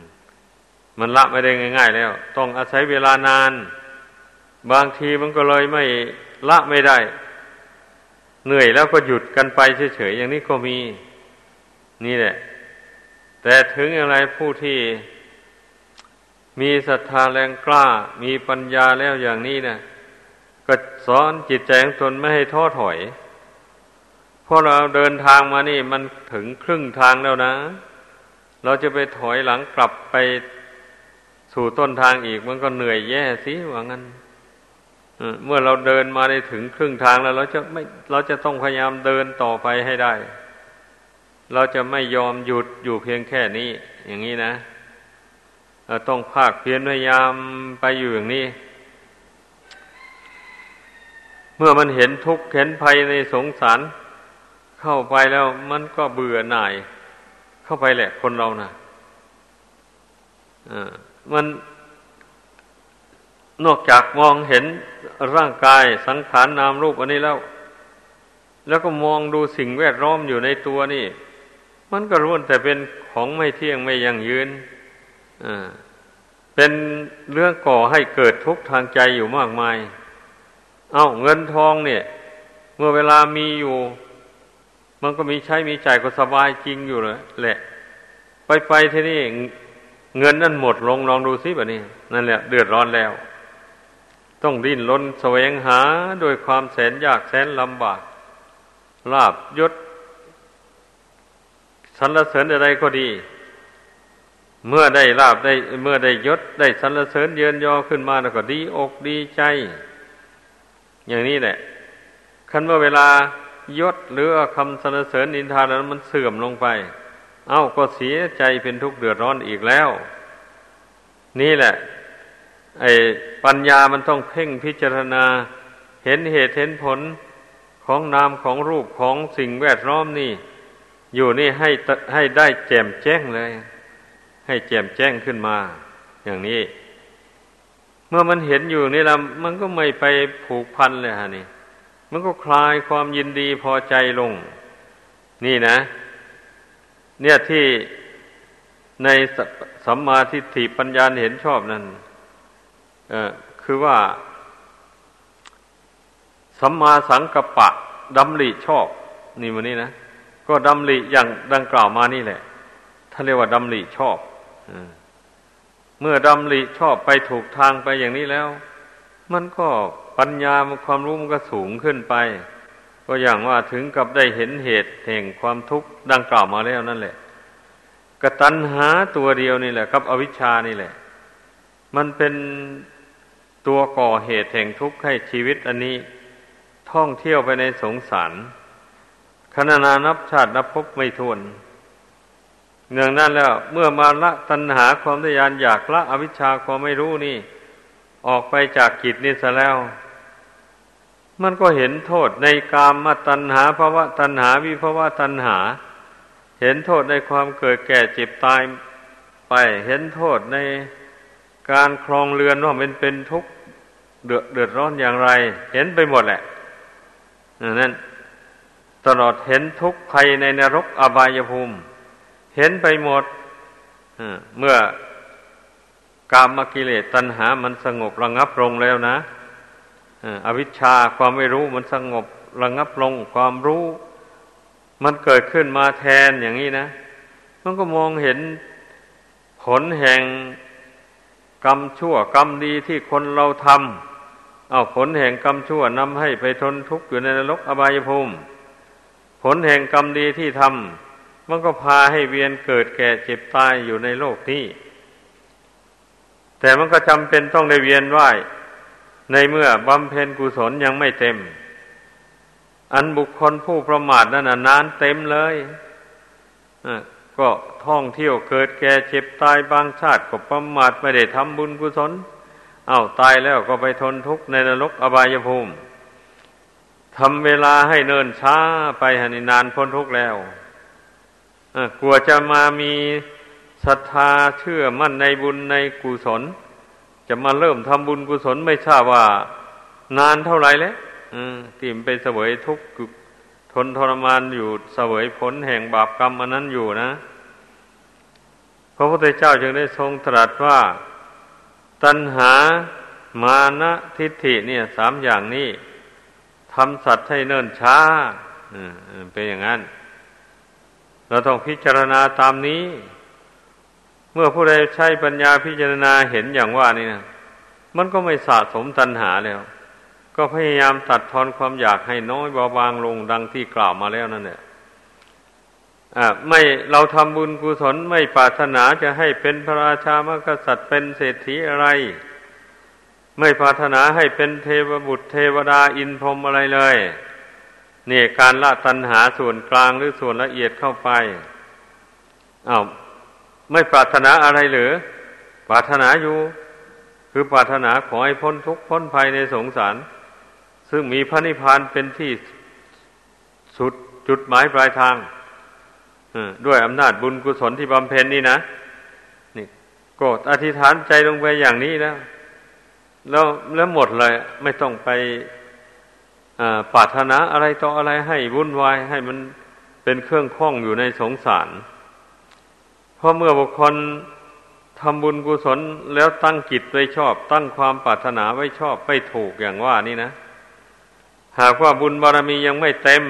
มันละไม่ได้ง่าย ๆ แล้ว ต้องอาศัยเวลานาน บางทีมันก็เลยไม่ละไม่ได้ เหนื่อยแล้วก็หยุดกันไปเฉยๆอย่างนี้ก็มี นี่แหละ แต่ถึงอะไรผู้ที่มีศรัทธาแรงกล้า มีปัญญาแล้วอย่างนี้นะก็สอนจิตใจของตนไม่ให้ท้อถอย พราะเราเดินทางมานี่มันถึงครึ่งทางแล้วนะ เราจะไปถอยหลังกลับไปสู่ต้นทางอีก มันก็เหนื่อยแย่สิว่างั้นเมื่อเราเดินมาได้ถึงครึ่งทางแล้ว เราจะไม่เราจะต้องพยายามเดินต่อไปให้ได้ เราจะไม่ยอมหยุดอยู่เพียงแค่นี้ อย่างนี้นะเราต้องภาคเพียรพยายามไปอยู่อย่างนี้เมื่อมันเห็นทุกข์เห็นภัยในสงสาร เข้าไปแล้วมันก็เบื่อหน่าย เข้าไปแหละคนเรานะ่ะมันนอกจากมองเห็นร่างกายสังขารนนามรูปอันนี้แล้ว แล้วก็มองดูสิ่งแวดล้อมอยู่ในตัวนี่ มันก็รู้แต่เป็นของไม่เที่ยงไม่ยั่งยืนเป็นเรื่องก่อให้เกิดทุกข์ทางใจอยู่มากมาย เอา้าเงินทองเนี่ย เมื่อเวลามีอยู่ มันก็มีใช้มีจ่ายก็สบายจริงอยู่เลยแหละ ไปไปที่นี่เงินนั่นหมดลงลองดูซิแบบนี้นั่นแหละเดือดร้อนแล้ว ต้องดิ้นรนแสวงหาโดยความแสนยากแสนลำบากลาบยศสรรเสริญอะไรก็ดี เมื่อได้ลาบได้ เมื่อได้ยศได้สรรเสริญเยินยอขึ้นมาแล้วก็ดีอกดีใจ อย่างนี้แหละคันเมื่อเวลา ยศหรือคำสรรเสริญนินทานั้นมันเสื่อมลงไป เอ้าก็เสียใจเป็นทุกข์เดือดร้อนอีกแล้ว นี่แหละ ไอ้ปัญญามันต้องเพ่งพิจารณา เห็นเหตุเห็นผลของนามของรูปของสิ่งแวดล้อมนี่ อยู่นี่ให้ให้ได้แจ่มแจ้งเลย ให้แจ่มแจ้งขึ้นมา อย่างนี้ เมื่อมันเห็นอยู่นี่ล้วมันก็ไม่ไปผูกพันเลยฮะนี่ มันก็คลายความยินดีพอใจลง นี่นะ เนี่ยที่ในสัมมาทิฏฐิปัญญาเห็นชอบนั่นเออคือว่า สัมมาสังกัปปะดำริชอบ นี่มันนี่นะ ก็ดำริอย่างดังกล่าวมานี่แหละท่านเรียกว่าดำริชอบเมื่อดำริชอบไปถูกทางไปอย่างนี้แล้ว มันก็ ปัญญาความรู้มันก็สูงขึ้นไป ก็อย่างว่าถึงกับได้เห็นเหตุแห่งความทุกข์ดังกล่าวมาแล้วนั่นแหละกตัณหาตัวเดียวนี่แหละกับ อวิชชานี่แหละ มันเป็นตัวก่อเหตุแห่งทุกข์ให้ชีวิตอันนี้ ท่องเที่ยวไปในสงสารขณะนานับชาตินับพบไม่ทวนเนื่องนั้นแล้ว เมื่อมาละตัณหาความทยานอยากละอวิชชาความไม่รู้นี่ ออกไปจากกิจนี้ซะแล้ว มันก็เห็นโทษในกามมาตัณหาภาวะตัณหาวิภาวะตัณหา เห็นโทษในความเกิดแก่เจ็บตายไป เห็นโทษในการครองเรือนว่ามันเป็นทุกข์เดือดเดือดร้อนอย่างไร เห็นไปหมดแหละนั่นตลอดเห็นทุกข์ภัยในนรกอบายภูมิ เห็นไปหมดเมื่อกามกิเลสตัณหามันสงบระงับลงแล้วนะ อวิชชาความไม่รู้มันสงบระงับลงความรู้ มันเกิดขึ้นมาแทนอย่างนี้นะ มันก็มองเห็นผลแห่งกรรมชั่วกรรมดีที่คนเราทำเอาผลแห่งกรรมชั่วนำให้ไปทนทุกข์อยู่ในนรกอบายภูมิ ผลแห่งกรรมดีที่ทำมันก็พาให้เวียนเกิดแก่เจ็บตายอยู่ในโลกนี้ แต่มันก็จำเป็นต้องได้เวียนว่าย ในเมื่อบำเพ็ญกุศลยังไม่เต็ม อันบุคคลผู้ประมาทนั้นนานเต็มเลยก็ท่องเที่ยวเกิดแก่เจ็บตายบางชาติก็ประมาทไม่ได้ทำบุญกุศลเอาตายแล้วก็ไปทนทุกข์ในนรกอบายภูมิทำเวลาให้เนินช้าไปหันนานพ้นทุกข์แล้วกลัวจะมามีศรัทธาเชื่อมั่นในบุญในกุศล จะมาเริ่มทำบุญกุศลไม่ทราบว่านานเท่าไหร่แล้วที่มไปเสวยทุกข์ทนทรมานอยู่เสวยผลแห่งบาปกรรมอันนั้นอยู่นะ พระพุทธเจ้าจึงได้ทรงตรัสว่า ตัณหามานะทิฏฐิเนี่ยสามอย่างนี้ทำสัตว์ให้เนิ่นช้าเป็นอย่างนั้น เราต้องพิจารณาตามนี้ เมื่อผู้ใดใช้ปัญญาพิจารณาเห็นอย่างว่านี่นะมันก็ไม่สะสมตัณหาแล้ว ก็พยายามตัดทอนความอยากให้น้อยเบาบางลงดังที่กล่าวมาแล้วนั่นแหละอ่าไม่เราทำบุญกุศลไม่ปรารถนาจะให้เป็นพระราชามกษัตริย์เป็นเศรษฐีอะไร ไม่ปรารถนาให้เป็นเทวบุตรเทวดาอินพรหมอะไรเลยเนี่ยการละตัณหาส่วนกลางหรือส่วนละเอียดเข้าไปอา้าว ไม่ปรารถนาอะไรหรือ ปรารถนาอยู่ คือปรารถนาขอให้พ้นทุกข์พ้นภัยในสงสาร ซึ่งมีพระนิพพานเป็นที่สุดจุดหมายปลายทางด้วยอำนาจบุญกุศลที่บำเพ็ญนี่นะนี่ก็อธิษฐานใจลงไปอย่างนี้แล้ว แล้วแล้วหมดเลย ไม่ต้องไปปรารถนาอะไรต่ออะไรให้วุ่นวายให้มันเป็นเครื่องข้องอยู่ในสงสาร ราะเมื่อบุคคลทำบุญกุศลแล้วตั้งจิตไว้ชอบ ตั้งความปรารถนาไว้ชอบไม่ถูกอย่างว่านี่นะ หากว่าบุญบารมียังไม่เต็ม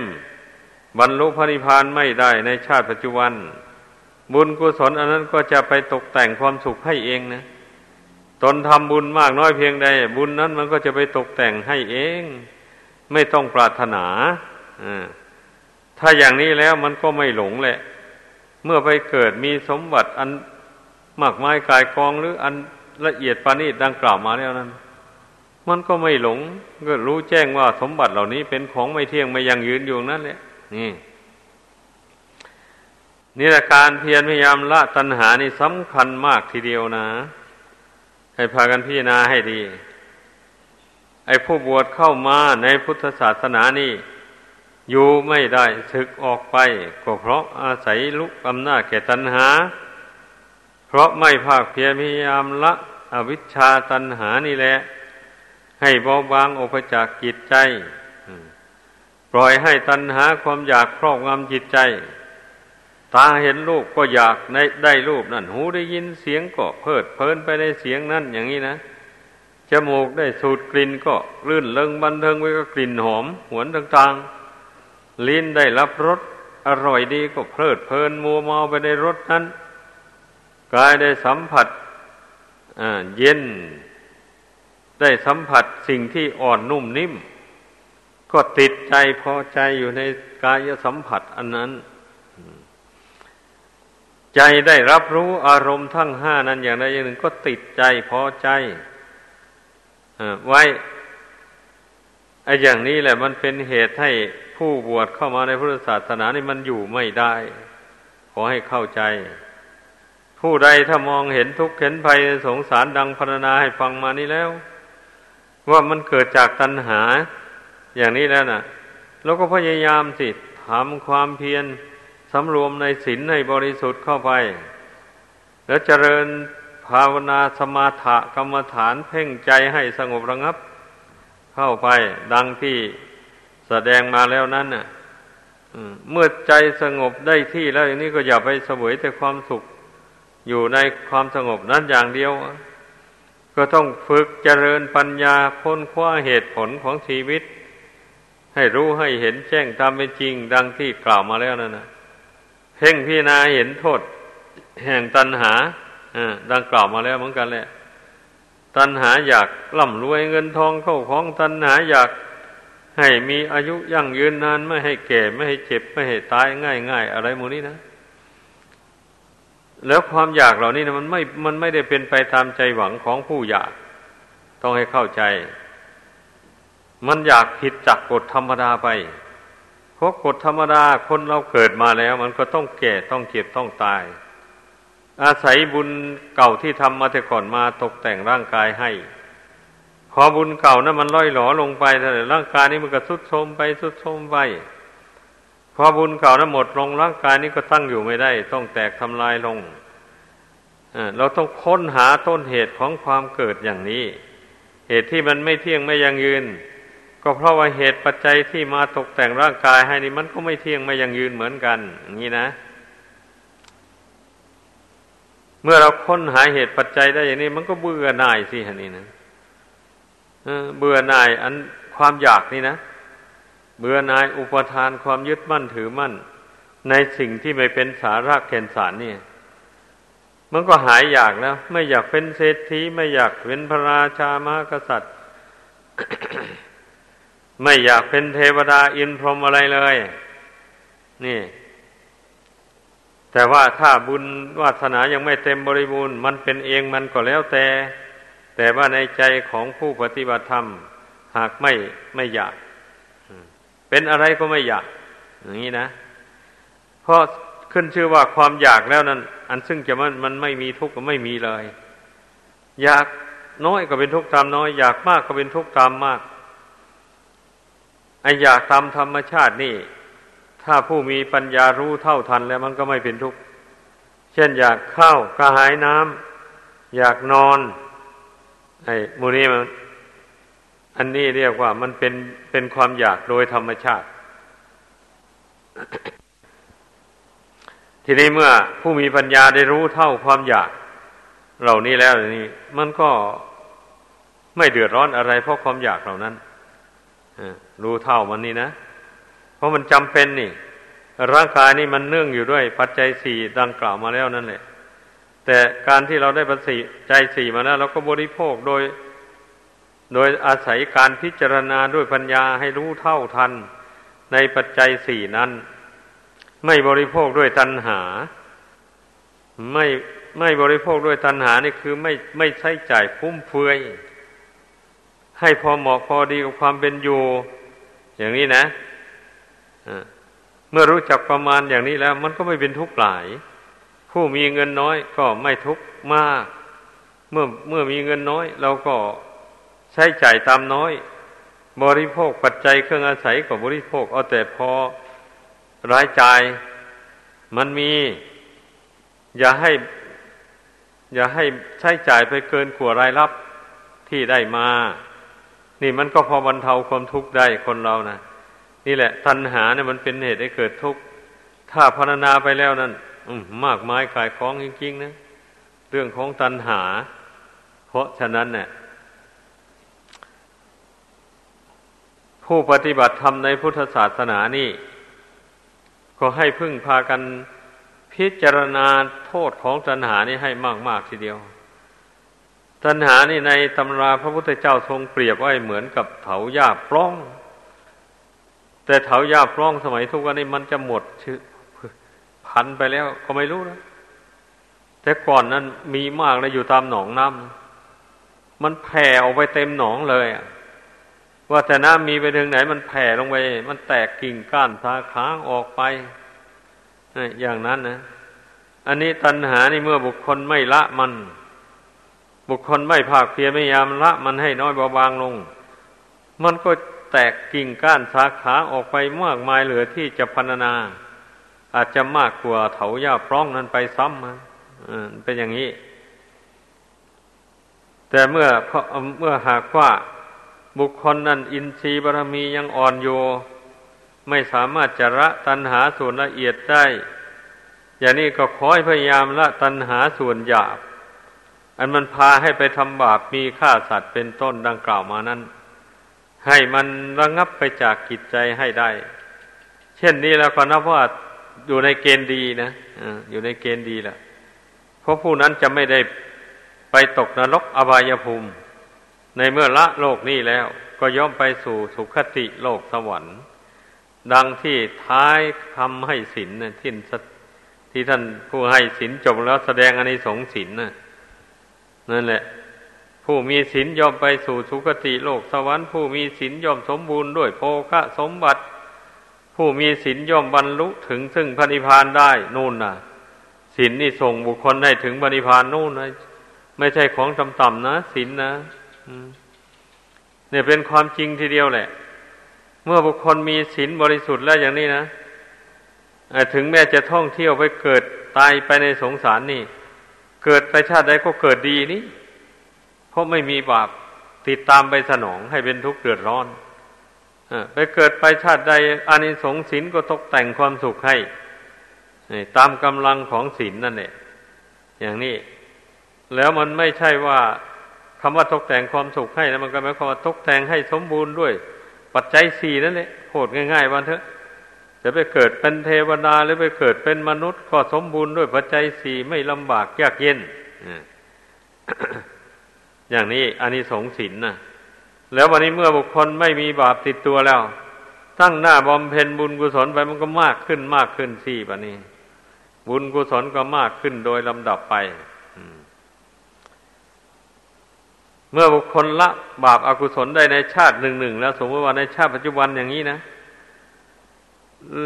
บรรลุพระนิพพานไม่ได้ในชาติปัจจุบัน บุญกุศลอันนั้นก็จะไปตกแต่งความสุขให้เองนะตนทำบุญมากน้อยเพียงใด บุญนั้นมันก็จะไปตกแต่งให้เอง ไม่ต้องปรารถนาถ้าอย่างนี้แล้วมันก็ไม่หลงแหละ เมื่อไปเกิดมีสมบัติอันมากมายกายกองหรืออันละเอียดปานีดังกล่าวมาแล้วนั้น มันก็ไม่หลงก็รู้แจ้งว่าสมบัติเหล่านี้เป็นของไม่เที่ยงไม่ยังยืนอยู่นั่นแหละนี่นี่แหละการเพียรพยายามละตัณหานี่สำคัญมากทีเดียวนะ ให้พากันพิจารณาให้ดี ไอ้ผู้บวชเข้ามาในพุทธศาสนานี่ อยู่ไม่ได้ศึกออกไป ก็เพราะอาศัยลุกอำนาจแก่ตัณหา เพราะไม่ภาคเพียรพยายามละอวิชชาตัณหานี่แหละ ให้เบาบางออกไปจากจิตใจปล่อยให้ตัณหาความอยากครอบงำจิตใจ ตาเห็นรูปก็อยากได้รูปนั่น หูได้ยินเสียงก็เพลิดเพลินไปในเสียงนั่นอย่างนี้นะจมูกได้สูดกลิ่นก็ลื่นเลิงบันเทิงไว้ก็กลิ่นหอม หวนต่างๆ ลิ้นได้รับรสอร่อยดีก็เพลิดเพลินมัวเมาไปในรสนั้นกายได้สัมผัสเย็น ได้สัมผัสสิ่งที่อ่อนนุ่มนิ่ม ก็ติดใจพอใจอยู่ในกายสัมผัสอันนั้น ใจได้รับรู้อารมณ์ทั้งห้านั้นอย่างใดอย่างหนึ่งก็ติดใจพอใจไว้ไอ้อย่างนี้แหละมันเป็นเหตุให้ ผู้บวชเข้ามาในพุทธศาสนานี่มันอยู่ไม่ได้ ขอให้เข้าใจ ผู้ใดถ้ามองเห็นทุกข์เห็นภัยสงสารดังพรรณนาให้ฟังมานี้แล้ว ว่ามันเกิดจากตัณหา อย่างนี้แล้วนะแล้วก็พยายามสิทำความเพียรสำรวมในศีลในบริสุทธิ์เข้าไป แล้วเจริญภาวนาสมาถกรรมฐานเพ่งใจให้สงบระงับ เข้าไป ดังที่ สดงมาแล้วนั้นน่ะเมื่อใจสงบได้ที่แล้วอย่างนี้ก็อย่าไปเสวยแต่ความสุข อยู่ในความสงบนั้นอย่างเดียว ก็ต้องฝึกเจริญปัญญาค้นคว้าเหตุผลของชีวิต ให้รู้ให้เห็นแจ้งตามเป็นจริง ดังที่กล่าวมาแล้วนั่นนะเพ่งพิจารณาเห็นโทษ แห่งตัณหาดังกล่าวมาแล้วเหมือนกันแหละ ตัณหาอยากร่ำรวยเงินทองเข้าของตัณหาอยาก ให้มีอายุยั่งยืนนานไม่ให้แก่ไม่ให้เจ็บไม่ให้ตายง่ายง่ายอะไรหมนี้นะ แล้วความอยากเหล่านี้นะมันไม่มันไม่ได้เป็นไปตามใจหวังของผู้อยาก ต้องให้เข้าใจ มันอยากผิดจากกฎธรรมดาไปเพราะกฎธรรมดาคนเราเกิดมาแล้ว มันก็ต้องแก่ต้องเจ็บต้องตาย อาศัยบุญเก่าที่ทำมาแต่ก่อนมาตกแต่งร่างกายให้ พอบุญเก่านะั้นมันล่อยหลอลงไปแต่ร่างกายนี้มันก็สุดโทมไปสุดโทมไปพอบุญเก่านะั้นหมดลงร่างกายนี้ก็ตั้งอยู่ไม่ได้ ต้องแตกทำลายลงเราต้องค้นหาต้นเหตุของความเกิดอย่างนี้ เหตุที่มันไม่เที่ยงไม่ยังยืน ก็เพราะว่าเหตุปัจจัยที่มาตกแต่งร่างกายให้นี่มันก็ไม่เที่ยงไม่ยังยืนเหมือนกันนี้นะ เมื่อเราค้นหาเหตุปัจจัยได้อย่างนี้ มันก็เบื่อหน่ายสิฮะนี่นะ เบื่อหน่ายอันความอยากนี่นะ เบื่อหน่ายอุปทานความยึดมั่นถือมั่น ในสิ่งที่ไม่เป็นสาระแก่นสารนี่มันก็หายอยากแล้ว ไม่อยากเป็นเศรษฐีไม่อยากเป็นพระราชามากษัตริย์ ไม่อยากเป็นเทวดาอินพรหมอะไรเลย นี่ แต่ว่าถ้าบุญวาสนายังไม่เต็มบริบูรณ์ มันเป็นเองมันก็แล้วแต่ แต่ว่าในใจของผู้ปฏิบัติธรรม หากไม่ไม่อยาก เป็นอะไรก็ไม่อยาก อย่างนี้นะเพราะขึ้นชื่อว่าความอยากแล้วนั้น อันซึ่งจะมันมันไม่มีทุกข์ก็ไม่มีเลย อยากน้อยก็เป็นทุกข์ตามน้อย อยากมากก็เป็นทุกข์ตามมากไออยากตามธรรมชาตินี่ ถ้าผู้มีปัญญารู้เท่าทันแล้วมันก็ไม่เป็นทุกข์เช่นอยากข้าวกระหายน้ำอยากนอน ไอ้มูนี้มัน อันนี้เรียกว่ามันเป็นเป็นความอยากโดยธรรมชาติ ทีนี้เมื่อผู้มีปัญญาได้รู้เท่าความอยาก เหล่านี้แล้วนี่ มันก็ไม่เดือดร้อนอะไร เพราะความอยากเหล่านั้นรู้เท่ามันนี่นะ เพราะมันจำเป็นนี่ ร่างกายนี่มันเนื่องอยู่ด้วย ปัจจัยสี่ดังกล่าวมาแล้วนั่นแหละ แต่การที่เราได้ปัจจัยสี่มาแล้วเราก็บริโภคโดย โดยอาศัยการพิจารณาด้วยปัญญาให้รู้เท่าทัน ในปัจจัยสี่นั้น ไม่บริโภคด้วยตัณหา ไม่ไม่บริโภคด้วยตัณหานี่คือไม่ไม่ใช้จ่ายฟุ่มเฟือย ให้พอเหมาะพอดีกับความเป็นอยู่ อย่างนี้นะเมื่อรู้จักประมาณอย่างนี้แล้ว มันก็ไม่เป็นทุกข์หลาย ผู้มีเงินน้อยก็ไม่ทุกข์มาก เมื่อเมื่อมีเงินน้อย เราก็ใช้จ่ายตามน้อย บริโภคปัจจัยเครื่องอาศัยก็บริโภคเอาแต่พอรายจ่ายมันมี อย่าให้ อย่าให้ใช้จ่ายไปเกินกว่ารายรับที่ได้มา นี่มันก็พอบรรเทาความทุกข์ได้คนเรานะนี่แหละ ตัณหาเนี่ยมันเป็นเหตุให้เกิดทุกข์ถ้าพารณาไปแล้วนั่น มากมายกายคล้องจริงๆนะ เรื่องของตัณหา เพราะฉะนั้นเนี่ยผู้ปฏิบัติธรรมในพุทธศาสนานี่ ก็ให้พึ่งพากันพิจารณาโทษของตัณหานี่ให้มาก ๆ ทีเดียว ตัณหานี่ในตำราพระพุทธเจ้าทรงเปรียบไว้เหมือนกับเถาหญ้าปล้อง แต่เถาหญ้าปล้องสมัยทุกวันนี้มันจะหมดชื่อ พันไปแล้วก็ไม่รู้นะแต่ก่อนนั้นมีมากเลยอยู่ตามหนองน้ำมันแผ่ออกไปเต็มหนองเลยว่าแต่น้ำมีไปถึงไหน มันแผ่ลงไป มันแตกกิ่งก้านสาขาออกไปอย่างนั้นนะ อันนี้ตัณหานี่เมื่อบุคคลไม่ละมัน บุคคลไม่ภาคเพียรพยายามละ มันให้น้อยเบาบางลง มันก็แตกกิ่งก้านสาขาออกไปมากมายเหลือที่จะพันนา อาจจะมากกว่าเถาหญ้าพร้องนั้นไปซ้ำมาเป็นอย่างนี้ แต่เมื่อเมื่อหากว่าบุคคลนั้นอินทรีย์บารมียังอ่อนโยไม่สามารถจะละตัณหาส่วนละเอียดได้ อย่างนี้ก็ขอให้พยายามละตัณหาส่วนหยาบ อันมันพาให้ไปทำบาปมีฆ่าสัตว์เป็นต้นดังกล่าวมานั้น ให้มันระงับไปจากกิจใจให้ได้ เช่นนี้แล้วก็นับว่า อยู่ในเกณฑ์ดีนะอยู่ในเกณฑ์ดีแหละเพราะผู้นั้นจะไม่ได้ไปตกนรกอบายภูมิ ในเมื่อละโลกนี้แล้ว ก็ย่อมไปสู่สุคติโลกสวรรค์ ดังที่ท้ายทำให้ศีลที่ที่ท่านผู้ให้ศีลจบแล้วแสดงอนิสงส์ศีลนะนั่นแหละ ผู้มีศีลย่อมไปสู่สุคติโลกสวรรค์ ผู้มีศีลย่อมสมบูรณ์ด้วยโภคะสมบัติ ผู้มีศีลย่อมบรรลุถึงซึ่งพระนิพพานได้นู่นน่ะศีลนี่ส่งบุคคลได้ถึงพระนิพพานนู่นนะไม่ใช่ของต่ำๆนะศีลนนะเนี่ยเป็นความจริงทีเดียวแหละ เมื่อบุคคลมีศีลบริสุทธิ์แล้วอย่างนี้นะถึงแม้จะท่องเที่ยวไปเกิดตายไปในสงสารนี่ เกิดไปชาติใดก็เกิดดีนี้เพราะไม่มีบาปติดตามไปสนองให้เป็นทุกข์เดือดร้อน ไปเกิดไปชาติใดอานิสงส์ศีลก็ตกแต่งความสุขให้ตามกำลังของศีลนั่นแหละอย่างนี้ แล้วมันไม่ใช่ว่าคำว่าตกแต่งความสุขให้นะมันก็หมายความว่าตกแต่งให้สมบูรณ์ด้วย ปัจจัยสี่นั่นแหละโหดง่ายๆวันเถอะจะไปเกิดเป็นเทวดาหรือไปเกิดเป็นมนุษย์ ก็สมบูรณ์ด้วยปัจจัยสี่ไม่ลำบากยากเย็นอย่างนี้อานิสงส์ศีลนะ แล้ววันนี้เมื่อบุคคลไม่มีบาปติดตัวแล้ว ตั้งหน้าบำเพ็ญบุญกุศลไปมันก็มากขึ้นมากขึ้นสี่ปะนี้ บุญกุศลก็มากขึ้นโดยลำดับไปเมื่อบุคคลละบาปอากุศลได้ในชาติหนึ่งหนึ่งแล้ว สมมติว่าในชาติปัจจุบันอย่างนี้นะ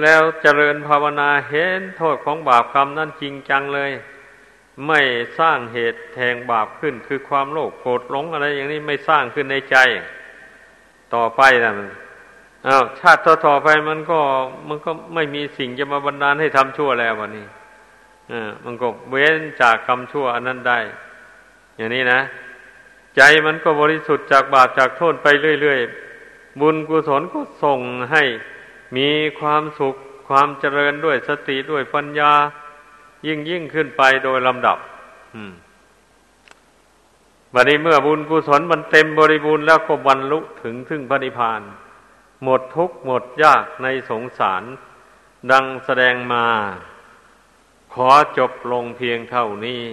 แล้วเจริญภาวนาเห็นโทษของบาปกรรมนั่นจริงจังเลย ไม่สร้างเหตุแทงบาปขึ้น คือความโลภโกรธหลงอะไรอย่างนี้ไม่สร้างขึ้นในใจ ต่อไปนะมันอ้าวชาติต่อๆไปมันก็ มันก็ไม่มีสิ่งจะมาบันดาลให้ทำชั่วแล้ววันนี้อ่ามันก็เว้นจากกรรมชั่วอันนั้นได้ อย่างนี้นะ ใจมันก็บริสุทธิ์จากบาปจากโทษไปเรื่อยๆ บุญกุศลก็ส่งให้มีความสุขความเจริญด้วยสติด้วยปัญญา ยิ่งยิ่งขึ้นไปโดยลำดับ อืม บัดนี้เมื่อบุญกุศลมันเต็มบริบูรณ์แล้วก็บรรลุถึงถึงพระนิพพาน หมดทุกข์หมดยากในสงสาร ดังแสดงมา ขอจบลงเพียงเท่านี้